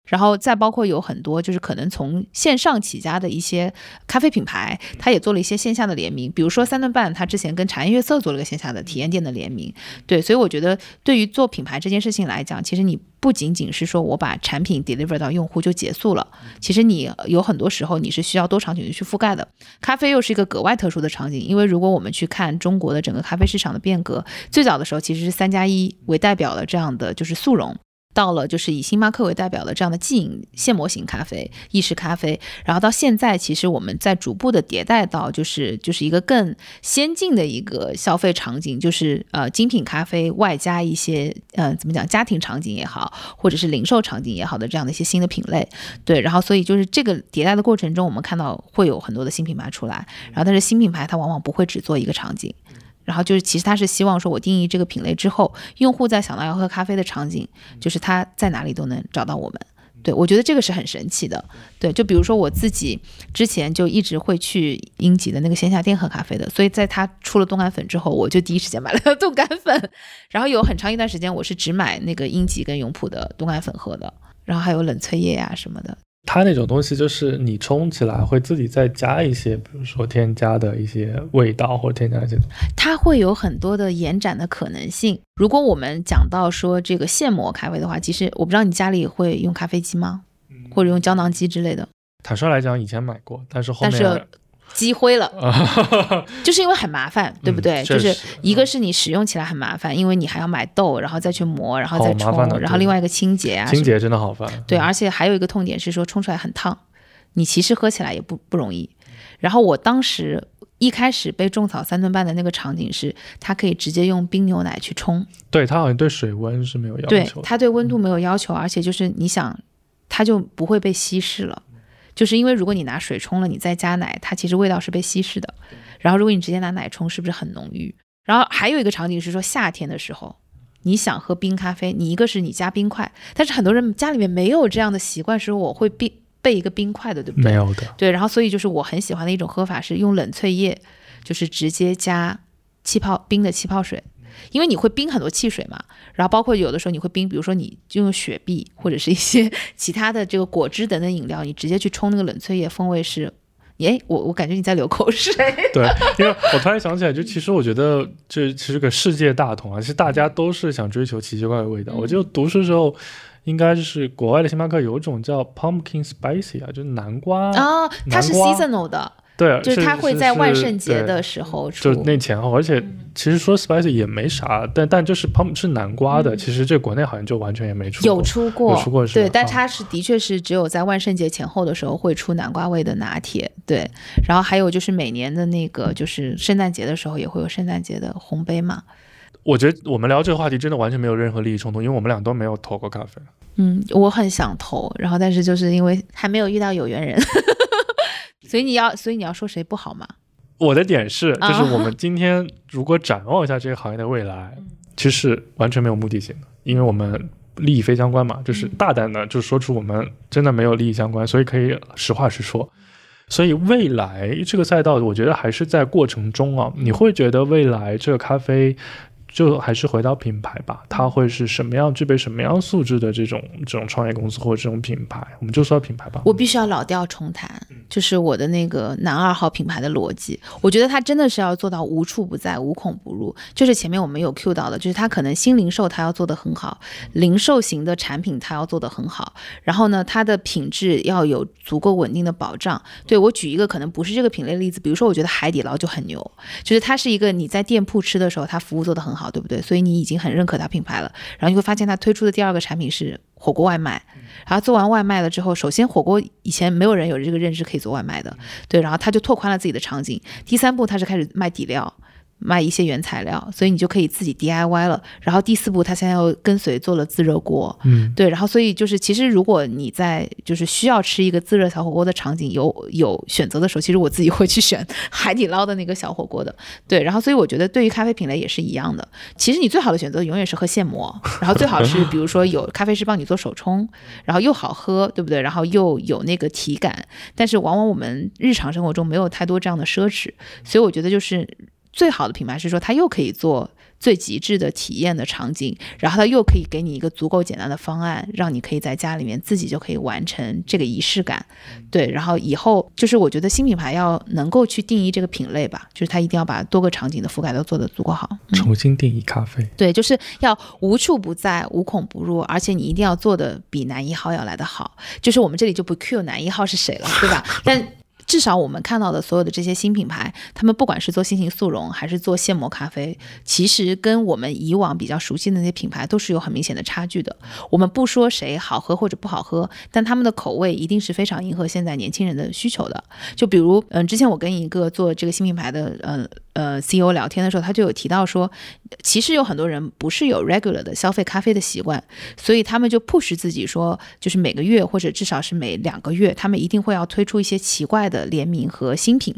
然后再包括有很多就是可能从线上起家的一些咖啡品牌，它也做了一些线下的联名，比如说三顿半，它之前跟茶颜悦色做了个线下的体验店的联名。对，所以我觉得对于做品牌这件事情来讲，其实你不仅仅是说我把产品 deliver 到用户就结束了，其实你有很多时候你是需要多场景去覆盖的。咖啡又是一个格外特殊的场景，因为如果我们去看中国的整个咖啡市场的变革，最早的时候其实是三加一为代表的这样的就是速溶。到了就是以星巴克为代表的这样的即饮现磨型咖啡、意式咖啡，然后到现在，其实我们在逐步的迭代到就是就是一个更先进的一个消费场景，就是呃精品咖啡外加一些呃怎么讲家庭场景也好，或者是零售场景也好的这样的一些新的品类，对，然后所以就是这个迭代的过程中，我们看到会有很多的新品牌出来，然后但是新品牌它往往不会只做一个场景。然后就是，其实他是希望说，我定义这个品类之后，用户在想到要喝咖啡的场景，就是他在哪里都能找到我们。对我觉得这个是很神奇的。对，就比如说我自己之前就一直会去英吉的那个线下店喝咖啡的，所以在他出了冻干粉之后，我就第一时间买了冻干粉。然后有很长一段时间，我是只买那个英吉跟永璞的冻干粉喝的，然后还有冷萃液呀、什么的。它那种东西就是你冲起来会自己再加一些，比如说添加的一些味道或者添加一些。它会有很多的延展的可能性。如果我们讲到说这个现磨咖啡的话，其实我不知道你家里会用咖啡机吗？或者用胶囊机之类的，坦率来讲，以前买过，但是后但面是积灰了，[LAUGHS] 就是因为很麻烦，对不对？就是一个是你使用起来很麻烦，因为你还要买豆，然后再去磨，然后再冲然后另外一个清洁啊，清洁真的好烦。对，而且还有一个痛点是说冲出来很烫，你其实喝起来也不不容易。然后我当时一开始被种草三顿半的那个场景是，它可以直接用冰牛奶去冲，对它好像对水温是没有要求，对。它对温度没有要求，而且就是你想，它就不会被稀释了。就是因为如果你拿水冲了，你再加奶，它其实味道是被稀释的。然后如果你直接拿奶冲，是不是很浓郁？然后还有一个场景是说夏天的时候，你想喝冰咖啡，你一个是你加冰块，但是很多人家里面没有这样的习惯，是我会冰备一个冰块的，对不对？没有的，对，然后所以就是我很喜欢的一种喝法是用冷萃液，就是直接加气泡冰的气泡水，因为你会冰很多汽水嘛，然后包括有的时候你会冰，比如说你就用雪碧或者是一些 [LAUGHS] 其他的这个果汁等等饮料，你直接去冲那个冷萃液，风味是，哎，我我感觉你在流口水，[LAUGHS] 对，因为我突然想起来，就其实我觉得这其实个世界大同啊，其实大家都是想追求奇奇怪怪的味道。我就读书时候，应该就是国外的星巴克有一种叫 pumpkin spicy 啊，就是南瓜，啊，它是 seasonal 的，对，就是它会在万圣节的时时候出就，那前后，而且其实说 spicy 也没啥，但但就是 pump 是南瓜的，其实这国内好像就完全也没出过。有出过，有出过是对，但啊它是的确是只有在万圣节前后的时候会出南瓜味的拿铁，对。然后还有就是每年的那个就是圣诞节的时候也会有圣诞节的红杯嘛，我觉得我们聊这个话题真的完全没有任何利益冲突，因为我们俩都没有投过咖啡。嗯，我很想投，然后但是就是因为还没有遇到有缘人，[LAUGHS] 所以你要所以你要说谁不好吗？我的点是，啊就是我们今天如果展望一下这个行业的未来，其实完全没有目的性的，因为我们利益非相关嘛，就是大胆的就说出我们真的没有利益相关，所以可以实话实说。所以未来这个赛道，我觉得还是在过程中啊，你会觉得未来这个咖啡。就还是回到品牌吧，它会是什么样具备什么样素质的这种这种创业公司或者这种品牌，我们就说品牌吧。我必须要老调重弹，就是我的那个男二号品牌的逻辑。我觉得它真的是要做到无处不在、无孔不入。就是前面我们有 Q 到的，就是它可能新零售它要做得很好，零售型的产品它要做得很好，然后呢，它的品质要有足够稳定的保障。对我举一个可能不是这个品类的例子，比如说我觉得海底捞就很牛，就是它是一个你在店铺吃的时候，它服务做得很好，对不对？所以你已经很认可它品牌了。然后你会发现它推出的第二个产品是火锅外卖，然后做完外卖了之后，首先火锅以前没有人有这个认知可以做外卖的，对，然后他就拓宽了自己的场景。第三步，他是开始卖底料。卖一些原材料，所以你就可以自己 DIY 了。然后第四步，他现在又跟随做了自热锅，嗯，对，然后所以就是，其实如果你在就是需要吃一个自热小火锅的场景有有选择的时候，其实我自己会去选 [LAUGHS] 海底捞的那个小火锅的，对，然后所以我觉得对于咖啡品类也是一样的。其实你最好的选择永远是喝现磨，然后最好是比如说有咖啡师帮你做手冲，然后又好喝，对不对？然后又有那个体感，但是往往我们日常生活中没有太多这样的奢侈，所以我觉得就是最好的品牌是说它又可以做。最极致的体验的场景，然后它又可以给你一个足够简单的方案，让你可以在家里面自己就可以完成这个仪式感。对，然后以后就是我觉得新品牌要能够去定义这个品类吧，就是它一定要把多个场景的覆盖都做得足够好。嗯重新定义咖啡。对，就是要无处不在、无孔不入，而且你一定要做的比男一号要来得好。就是我们这里就不 Q 男一号是谁了，对吧？[LAUGHS] 但至少我们看到的所有的这些新品牌，他们不管是做新型速溶还是做现磨咖啡，其实跟我们以往比较熟悉的那些品牌都是有很明显的差距的。我们不说谁好喝或者不好喝，但他们的口味一定是非常迎合现在年轻人的需求的。就比如，嗯，之前我跟一个做这个新品牌的，呃呃 CEO 聊天的时候，他就有提到说，其实有很多人不是有 regular 的消费咖啡的习惯，所以他们就 push 自己说，就是每个月或者至少是每两个月，他们一定会要推出一些奇怪的联名和新品，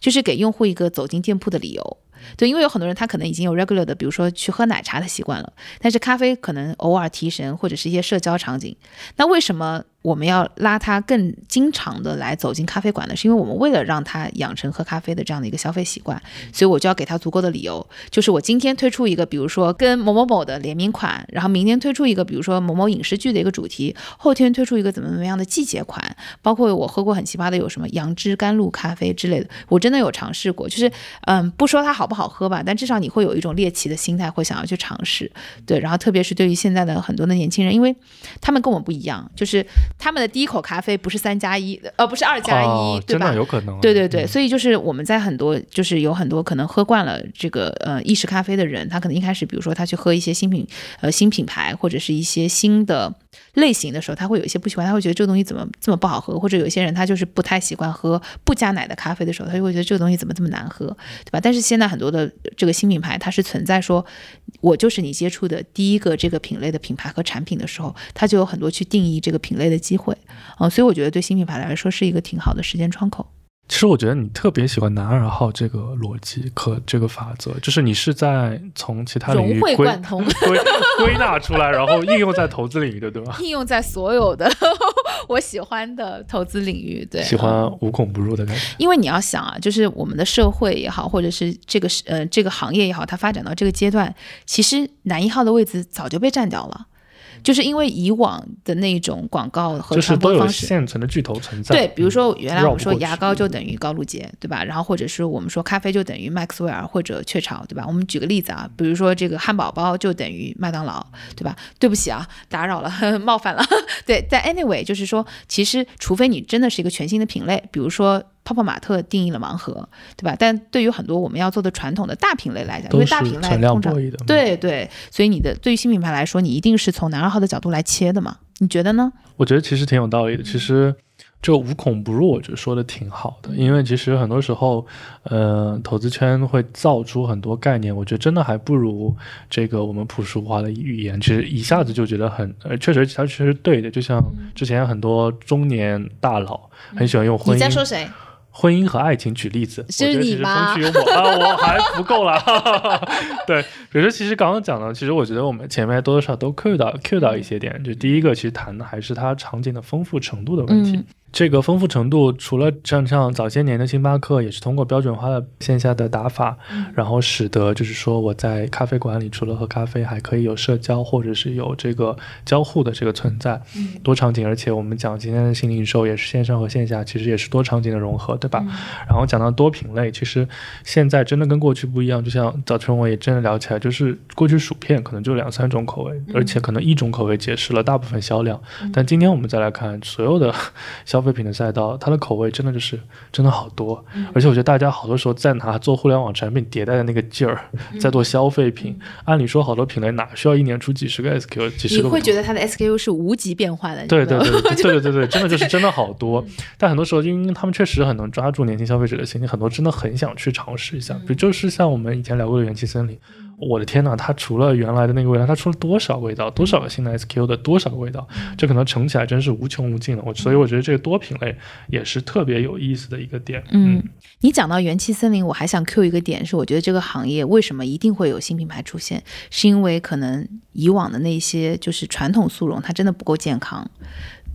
就是给用户一个走进店铺的理由。对，因为有很多人他可能已经有 regular 的，比如说去喝奶茶的习惯了，但是咖啡可能偶尔提神或者是一些社交场景。那为什么我们要拉他更经常的来走进咖啡馆呢？是因为我们为了让他养成喝咖啡的这样的一个消费习惯，所以我就要给他足够的理由，就是我今天推出一个，比如说跟某某某的联名款，然后明天推出一个，比如说某某影视剧的一个主题，后天推出一个怎么怎么样的季节款，包括我喝过很奇葩的有什么杨枝甘露咖啡之类的，我真的有尝试过，就是嗯，不说它好不好喝吧，但至少你会有一种猎奇的心态，会想要去尝试，对，然后特别是对于现在的很多的年轻人，因为他们跟我们不一样，就是他们的第一口咖啡不是三加一，呃，不是二加一哦，，对吧真的？有可能。对对对，嗯所以就是我们在很多就是有很多可能喝惯了这个呃意式咖啡的人，他可能一开始比如说他去喝一些新品呃新品牌或者是一些新的类型的时候，他会有一些不喜欢，他会觉得这个东西怎么这么不好喝，或者有些人他就是不太喜欢喝不加奶的咖啡的时候，他就会觉得这个东西怎么这么难喝，对吧？但是现在很多的这个新品牌，它是存在说我就是你接触的第一个这个品类的品牌和产品的时候，它就有很多去定义这个品类的机会，嗯、所以我觉得对新品牌来说是一个挺好的时间窗口。其实我觉得你特别喜欢男二号这个逻辑和这个法则，就是你是在从其他领域归 [LAUGHS] 归归纳出来，然后应用在投资领域的，对吧？应用在所有的我喜欢的投资领域，对，喜欢嗯无孔不入的感觉。因为你要想啊，就是我们的社会也好，或者是这个是呃这个行业也好，它发展到这个阶段，其实男一号的位置早就被占掉了，就是因为以往的那种广告和就是都有传播方式。现成的巨头存在。对，比如说原来我们说牙膏就等于高露洁，对吧？然后或者是我们说咖啡就等于麦克斯韦尔或者雀巢，对吧？我们举个例子啊，比如说这个汉堡包就等于麦当劳，对吧？对不起啊，打扰了，[LAUGHS] 冒犯了。[LAUGHS] 对，但 anyway 就是说，其实除非你真的是一个全新的品类，比如说。泡泡玛特定义了盲盒，对吧？但对于很多我们要做的传统的大品类来讲，因为大品类通常。对对，所以你的对于新品牌来说，你一定是从男二号的角度来切的嘛？你觉得呢？我觉得其实挺有道理的。其实这个无孔不入，我觉得说的挺好的，因为其实很多时候，呃，投资圈会造出很多概念，我觉得真的还不如这个我们朴实无华的语言，其实一下子就觉得很，呃，确实它确实对的。就像之前很多中年大佬很喜欢用婚你在姻说谁？婚姻和爱情举例子，是我觉得其实你吗风趣幽默啊，我还不够啦。[LAUGHS] 对，比如说，其实刚刚讲的，其实我觉得我们前面多多少都 cue 到 cue 到一些点。就第一个，其实谈的还是它场景的丰富程度的问题。嗯这个丰富程度，除了像像早些年的星巴克，也是通过标准化的线下的打法，然后使得就是说我在咖啡馆里除了喝咖啡，还可以有社交或者是有这个交互的这个存在，多场景。而且我们讲今天的新零售也是线上和线下，其实也是多场景的融合，对吧？然后讲到多品类，其实现在真的跟过去不一样。就像早晨我也真的聊起来，就是过去薯片可能就两三种口味，而且可能一种口味解释了大部分销量。但今天我们再来看所有的消消费品的赛道，它的口味真的就是真的好多，嗯。而且我觉得大家好多时候在拿做互联网产品迭代的那个劲儿，嗯。在做消费品。按理说好多品类哪需要一年出几十个 SKU，几十你个会觉得它的 SKU 是无极变化的，对对对对对对对，[LAUGHS] 真的就是真的好多。但很多时候，因为他们确实很能抓住年轻消费者的心，很多真的很想去尝试一下。比如就是像我们以前聊过的元气森林，我的天呐，它除了原来的那个味道，它出了多少味道，多少个新的 SKU 的多少个味道，这可能乘起来真是无穷无尽的。我所以我觉得这个多品类也是特别有意思的一个点。嗯，你讲到元气森林，我还想 Q 一个点，是我觉得这个行业为什么一定会有新品牌出现，是因为可能以往的那些就是传统速溶，它真的不够健康。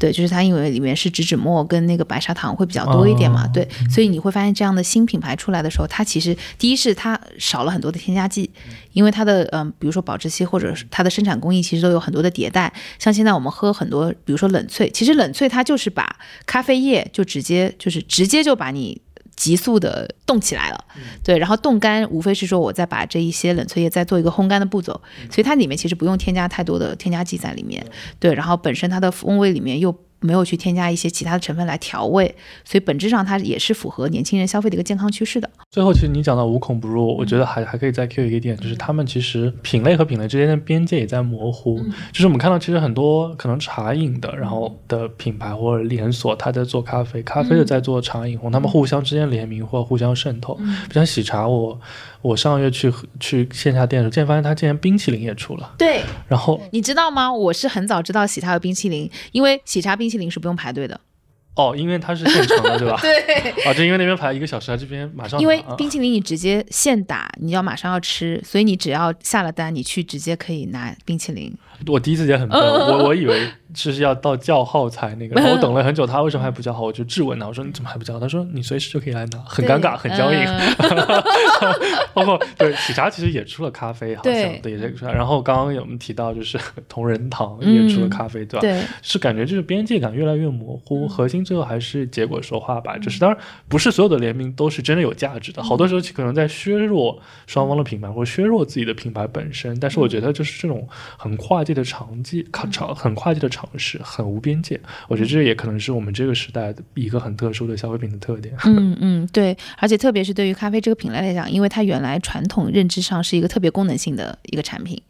对，就是它因为里面是植脂末跟那个白砂糖会比较多一点嘛，哦对，所以你会发现这样的新品牌出来的时候，它其实第一是它少了很多的添加剂，因为它的嗯、比如说保质期或者是它的生产工艺其实都有很多的迭代。像现在我们喝很多，比如说冷萃，其实冷萃它就是把咖啡液就直接就是直接就把你。急速的冻起来了，对，然后冻干无非是说我再把这一些冷萃液再做一个烘干的步骤，所以它里面其实不用添加太多的添加剂在里面，对，然后本身它的风味里面又没有去添加一些其他的成分来调味，所以本质上它也是符合年轻人消费的一个健康趋势的。最后，其实你讲到无孔不入，我觉得还还可以再 Q 一个点，就是他们其实品类和品类之间的边界也在模糊。就是我们看到，其实很多可能茶饮的，然后的品牌或者连锁，它在做咖啡，咖啡的在做茶饮红，他们互相之间联名或互相渗透。不像喜茶，我我上个月去去线下店的时候，竟然发现它竟然冰淇淋也出了，对，然后你知道吗？我是很早知道喜茶有冰淇淋，因为喜茶冰淇淋是不用排队的。哦，因为它是现成的，对吧？[LAUGHS] 对，啊，就因为那边排一个小时，它这边马上因为冰淇淋你直接现打，你要马上要吃，所以你只要下了单，你去直接可以拿冰淇淋。我第一次也很笨，[LAUGHS] 我我以为是要到叫号才那个，[LAUGHS] 然后我等了很久，他为什么还不叫号？我就质问他，我说你怎么还不叫号？他说你随时就可以来拿，很尴尬，很僵硬。嗯 [LAUGHS] 包括对喜茶其实也出了咖啡，好像对对也是出来。然后刚刚有我们提到就是 [LAUGHS] 同仁堂也出了咖啡，对吧？对，是感觉就是边界感越来越模糊，核心最后还是结果说话吧。就是当然不是所有的联名都是真的有价值的，好多时候可能在削弱双方的品牌或削弱自己的品牌本身。但是我觉得就是这种很跨界的尝技、尝很跨界的尝试，很无边界。我觉得这也可能是我们这个时代的一个很特殊的消费品的特点。嗯嗯，对，而且特别是对于咖啡这个品类来讲，因为它原来传统认知上是一个特别功能性的一个产品，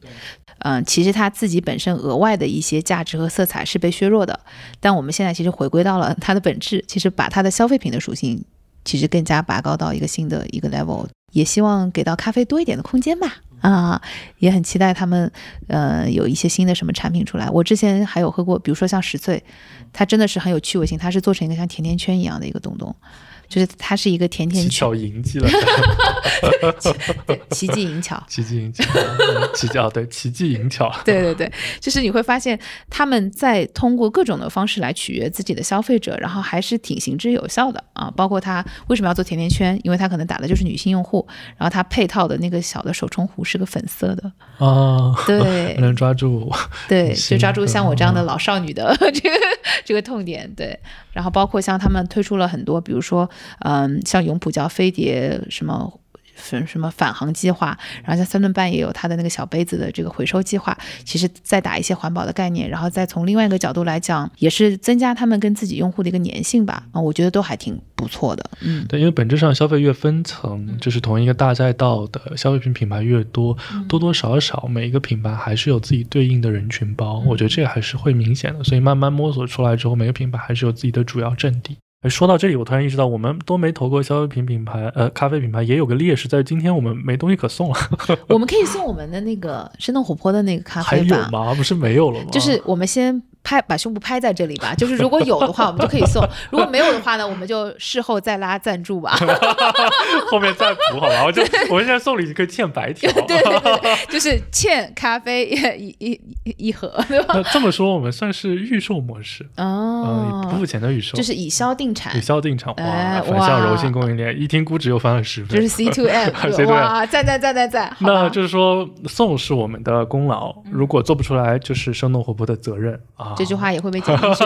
嗯、其实它自己本身额外的一些价值和色彩是被削弱的，但我们现在其实回归到了它的本质，其实把它的消费品的属性其实更加拔高到一个新的一个 level，也希望给到咖啡多一点的空间吧。啊，也很期待他们，呃，有一些新的什么产品出来。我之前还有喝过，比如说像十岁，它真的是很有趣味性，它是做成一个像甜甜圈一样的一个东东，就是它是一个甜甜技圈，巧银记了，[LAUGHS] 对，奇技淫巧。奇迹银巧，嗯奇迹啊，对，奇迹银巧。对对对，就是你会发现他们在通过各种的方式来取悦自己的消费者，然后还是挺行之有效的啊。包括他为什么要做甜甜圈，因为他可能打的就是女性用户，然后他配套的那个小的手冲壶是个粉色的，啊，对能抓住对，就抓住像我这样的嗯老少女的这个这个痛点，对。然后包括像他们推出了很多，比如说，嗯，像永璞叫飞碟什么。什什么返航计划，然后像三顿半也有它的那个小杯子的这个回收计划，其实再打一些环保的概念，然后再从另外一个角度来讲，也是增加他们跟自己用户的一个粘性吧。啊，我觉得都还挺不错的。嗯，对，因为本质上消费越分层，就是同一个大赛道的消费品品牌越多，多多少少每一个品牌还是有自己对应的人群包，我觉得这个还是会明显的。所以慢慢摸索出来之后，每个品牌还是有自己的主要阵地。哎，说到这里，我突然意识到，我们都没投过消费品品牌，呃，咖啡品牌也有个劣势，在今天我们没东西可送了。[LAUGHS] 我们可以送我们的那个生动活泼的那个咖啡吧。有吗？不是没有了吗？就是我们先拍把胸部拍在这里吧，就是如果有的话，我们就可以送；如果没有的话呢，我们就事后再拉赞助吧。[LAUGHS] 后面再补好吧。我就我们现在送礼可以欠白条。对对对，[LAUGHS] 就是欠咖啡一一一一盒，对吧？那这么说，我们算是预售模式，嗯、哦不，付钱的预售，就是以销定产以，销定产，哇，哎反向哇柔性供应链，一听估值又翻了十倍，就是 [LAUGHS] C to M 哇，赞赞赞赞赞！那就是说，送是我们的功劳，如果做不出来，就是生动活泼的责任啊。这句话也会被剪进去。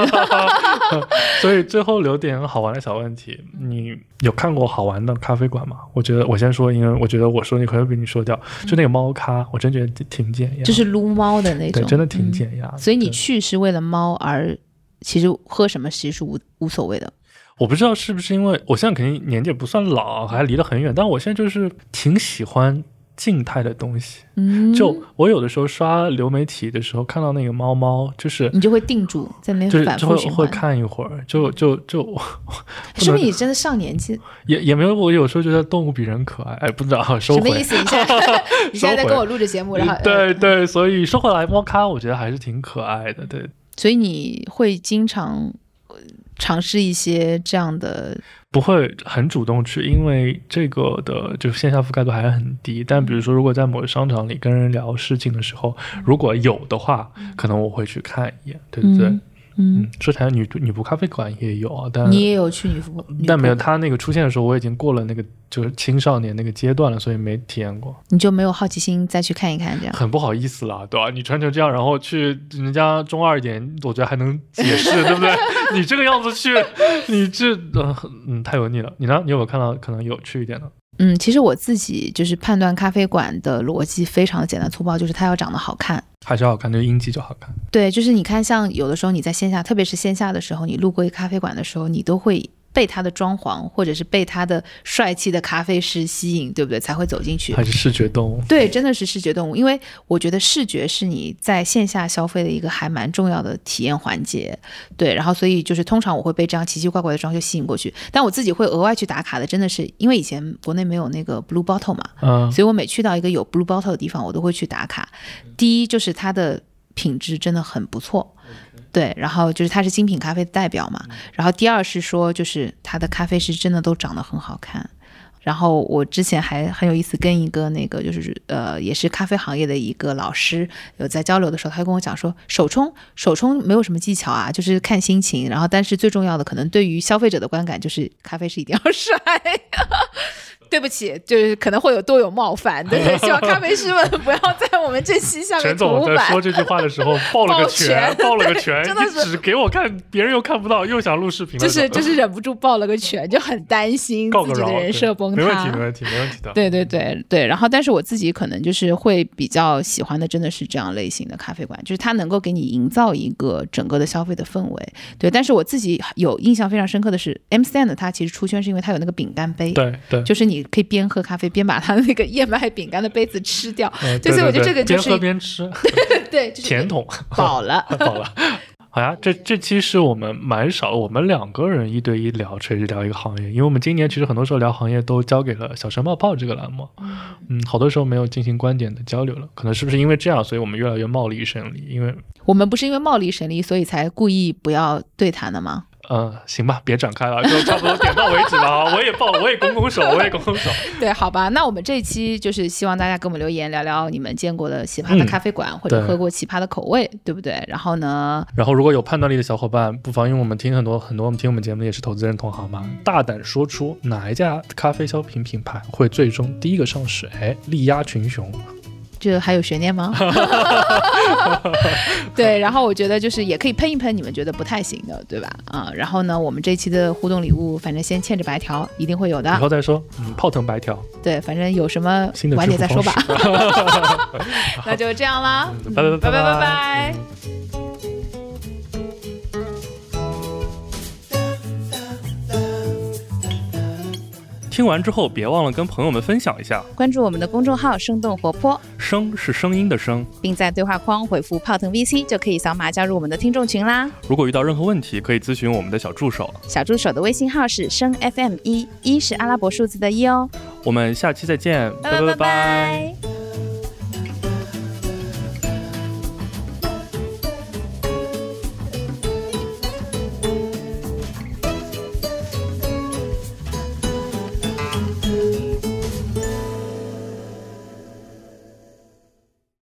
[LAUGHS] 所以最后留点好玩的小问题，你有看过好玩的咖啡馆吗？我觉得我先说，因为我觉得我说你可能比你说掉，就那个猫咖，我真觉得挺减压，就是撸猫的那对，种，真的挺嗯解压的。所以你去是为了猫，而其实喝什么其实是无无所谓的。我不知道是不是因为我现在肯定年纪也不算老，还离得很远，但我现在就是挺喜欢静态的东西。嗯，就我有的时候刷流媒体的时候，看到那个猫猫，就是你就会定住在那就是边反就会会。看一会儿，就就就不是不是你真的上年纪？也也没有，我有时候觉得动物比人可爱，哎，不知道 [LAUGHS] 收回什么意。思？你现在 [LAUGHS] 你现在在跟我录着节目，然后呃对对，所以说回来，猫咖我觉得还是挺可爱的。对，所以你会经常呃尝试一些这样的，不会很主动去，因为这个的就线下覆盖度还是很低。但比如说，如果在某个商场里跟人聊事情的时候，如果有的话，可能我会去看一眼，对不对？嗯嗯，嗯，这台女女仆咖啡馆也有啊，但你也有去女仆，但没有仆它那个出现的时候，我已经过了那个就是青少年那个阶段了，所以没体验过，你就没有好奇心再去看一看这样？很不好意思啦，对吧、你穿成这样，然后去人家中二一点，我觉得还能解释，对不对？[LAUGHS] 你这个样子去，你这呃嗯太油腻了。你呢？你有没有看到可能有趣一点的？嗯，其实我自己就是判断咖啡馆的逻辑非常的简单粗暴，就是它要长得好看。还是好看，就英记就好看。对，就是你看，像有的时候你在线下，特别是线下的时候，你路过一咖啡馆的时候，你都会被它的装潢或者是被它的帅气的咖啡师吸引，对不对？才会走进去。还是视觉动物。对，真的是视觉动物，因为我觉得视觉是你在线下消费的一个还蛮重要的体验环节。对，然后所以就是通常我会被这样奇奇怪怪的装修吸引过去，但我自己会额外去打卡的，真的是因为以前国内没有那个 Blue Bottle 嘛，嗯，所以我每去到一个有 Blue Bottle 的地方，我都会去打卡。第一就是它的品质真的很不错。对，然后就是它是精品咖啡的代表嘛，然后第二是说，就是它的咖啡师真的都长得很好看，然后我之前还很有意思，跟一个那个就是呃，也是咖啡行业的一个老师有在交流的时候，他就跟我讲说，手冲手冲没有什么技巧啊，就是看心情。然后，但是最重要的，可能对于消费者的观感就是咖啡是一定要帅。对不起，就是可能会有多有冒犯，对？[LAUGHS] 希望咖啡师们不要在我们这期下面陈总在说。这句话的时候抱了个拳拳，[LAUGHS] 抱了个拳，[LAUGHS] 真的是只给我看，别人又看不到，又想录视频，就是就是忍不住抱了个拳，就很担心自己的人设崩塌。没问题，没问题，没问题的。对对对对，然后但是我自己可能就是会比较喜欢的，真的是这样类型的咖啡馆，就是它能够给你营造一个整个的消费的氛围。对，但是我自己有印象非常深刻的是，M Stand 它其实出圈是因为它有那个饼干杯，对对，就是你可以边喝咖啡边把它那个燕麦饼干的杯子吃掉。嗯对所以我觉得这个就是边喝边吃，[LAUGHS] 对，就是甜筒饱了。[LAUGHS] 饱了。好呀，这这期是我们蛮少，我们两个人一对一聊垂直聊一个行业，因为我们今年其实很多时候聊行业都交给了小陈冒泡这个栏目，嗯，好多时候没有进行观点的交流了，可能是不是因为这样，所以我们越来越貌离神离？因为，我们不是因为貌离神离，所以才故意不要对谈的吗？呃，行吧，别展开了，就差不多点到为止了啊！[LAUGHS] 我也报，我也拱拱手，我也拱拱手。[LAUGHS] 对，好吧，那我们这一期就是希望大家给我们留言，聊聊你们见过的奇葩的嗯咖啡馆，或者喝过奇葩的口味，对不对？然后呢，然后，如果有判断力的小伙伴，不妨因为我们听很多很多，我们听我们节目的也是投资人同行嘛，大胆说出哪一家咖啡消品品牌会最终第一个上市？哎，力压群雄。这还有悬念吗？[LAUGHS] 对，然后我觉得就是也可以喷一喷你们觉得不太行的，对吧？啊、然后呢，我们这期的互动礼物，反正先欠着白条，一定会有的以的。后再说，嗯，泡腾白条，对，反正有什么新的晚点再说吧。[LAUGHS] 那就这样啦，[LAUGHS] 嗯拜拜拜拜拜拜。听完之后，别忘了跟朋友们分享一下。关注我们的公众号“生动活泼声是声音的声。”，并在对话框回复“泡腾 VC” 就可以扫码加入我们的听众群啦。如果遇到任何问题，可以咨询我们的小助手。小助手的微信号是声 FM 一，一是阿拉伯数字的一哦。我们下期再见，拜拜拜拜。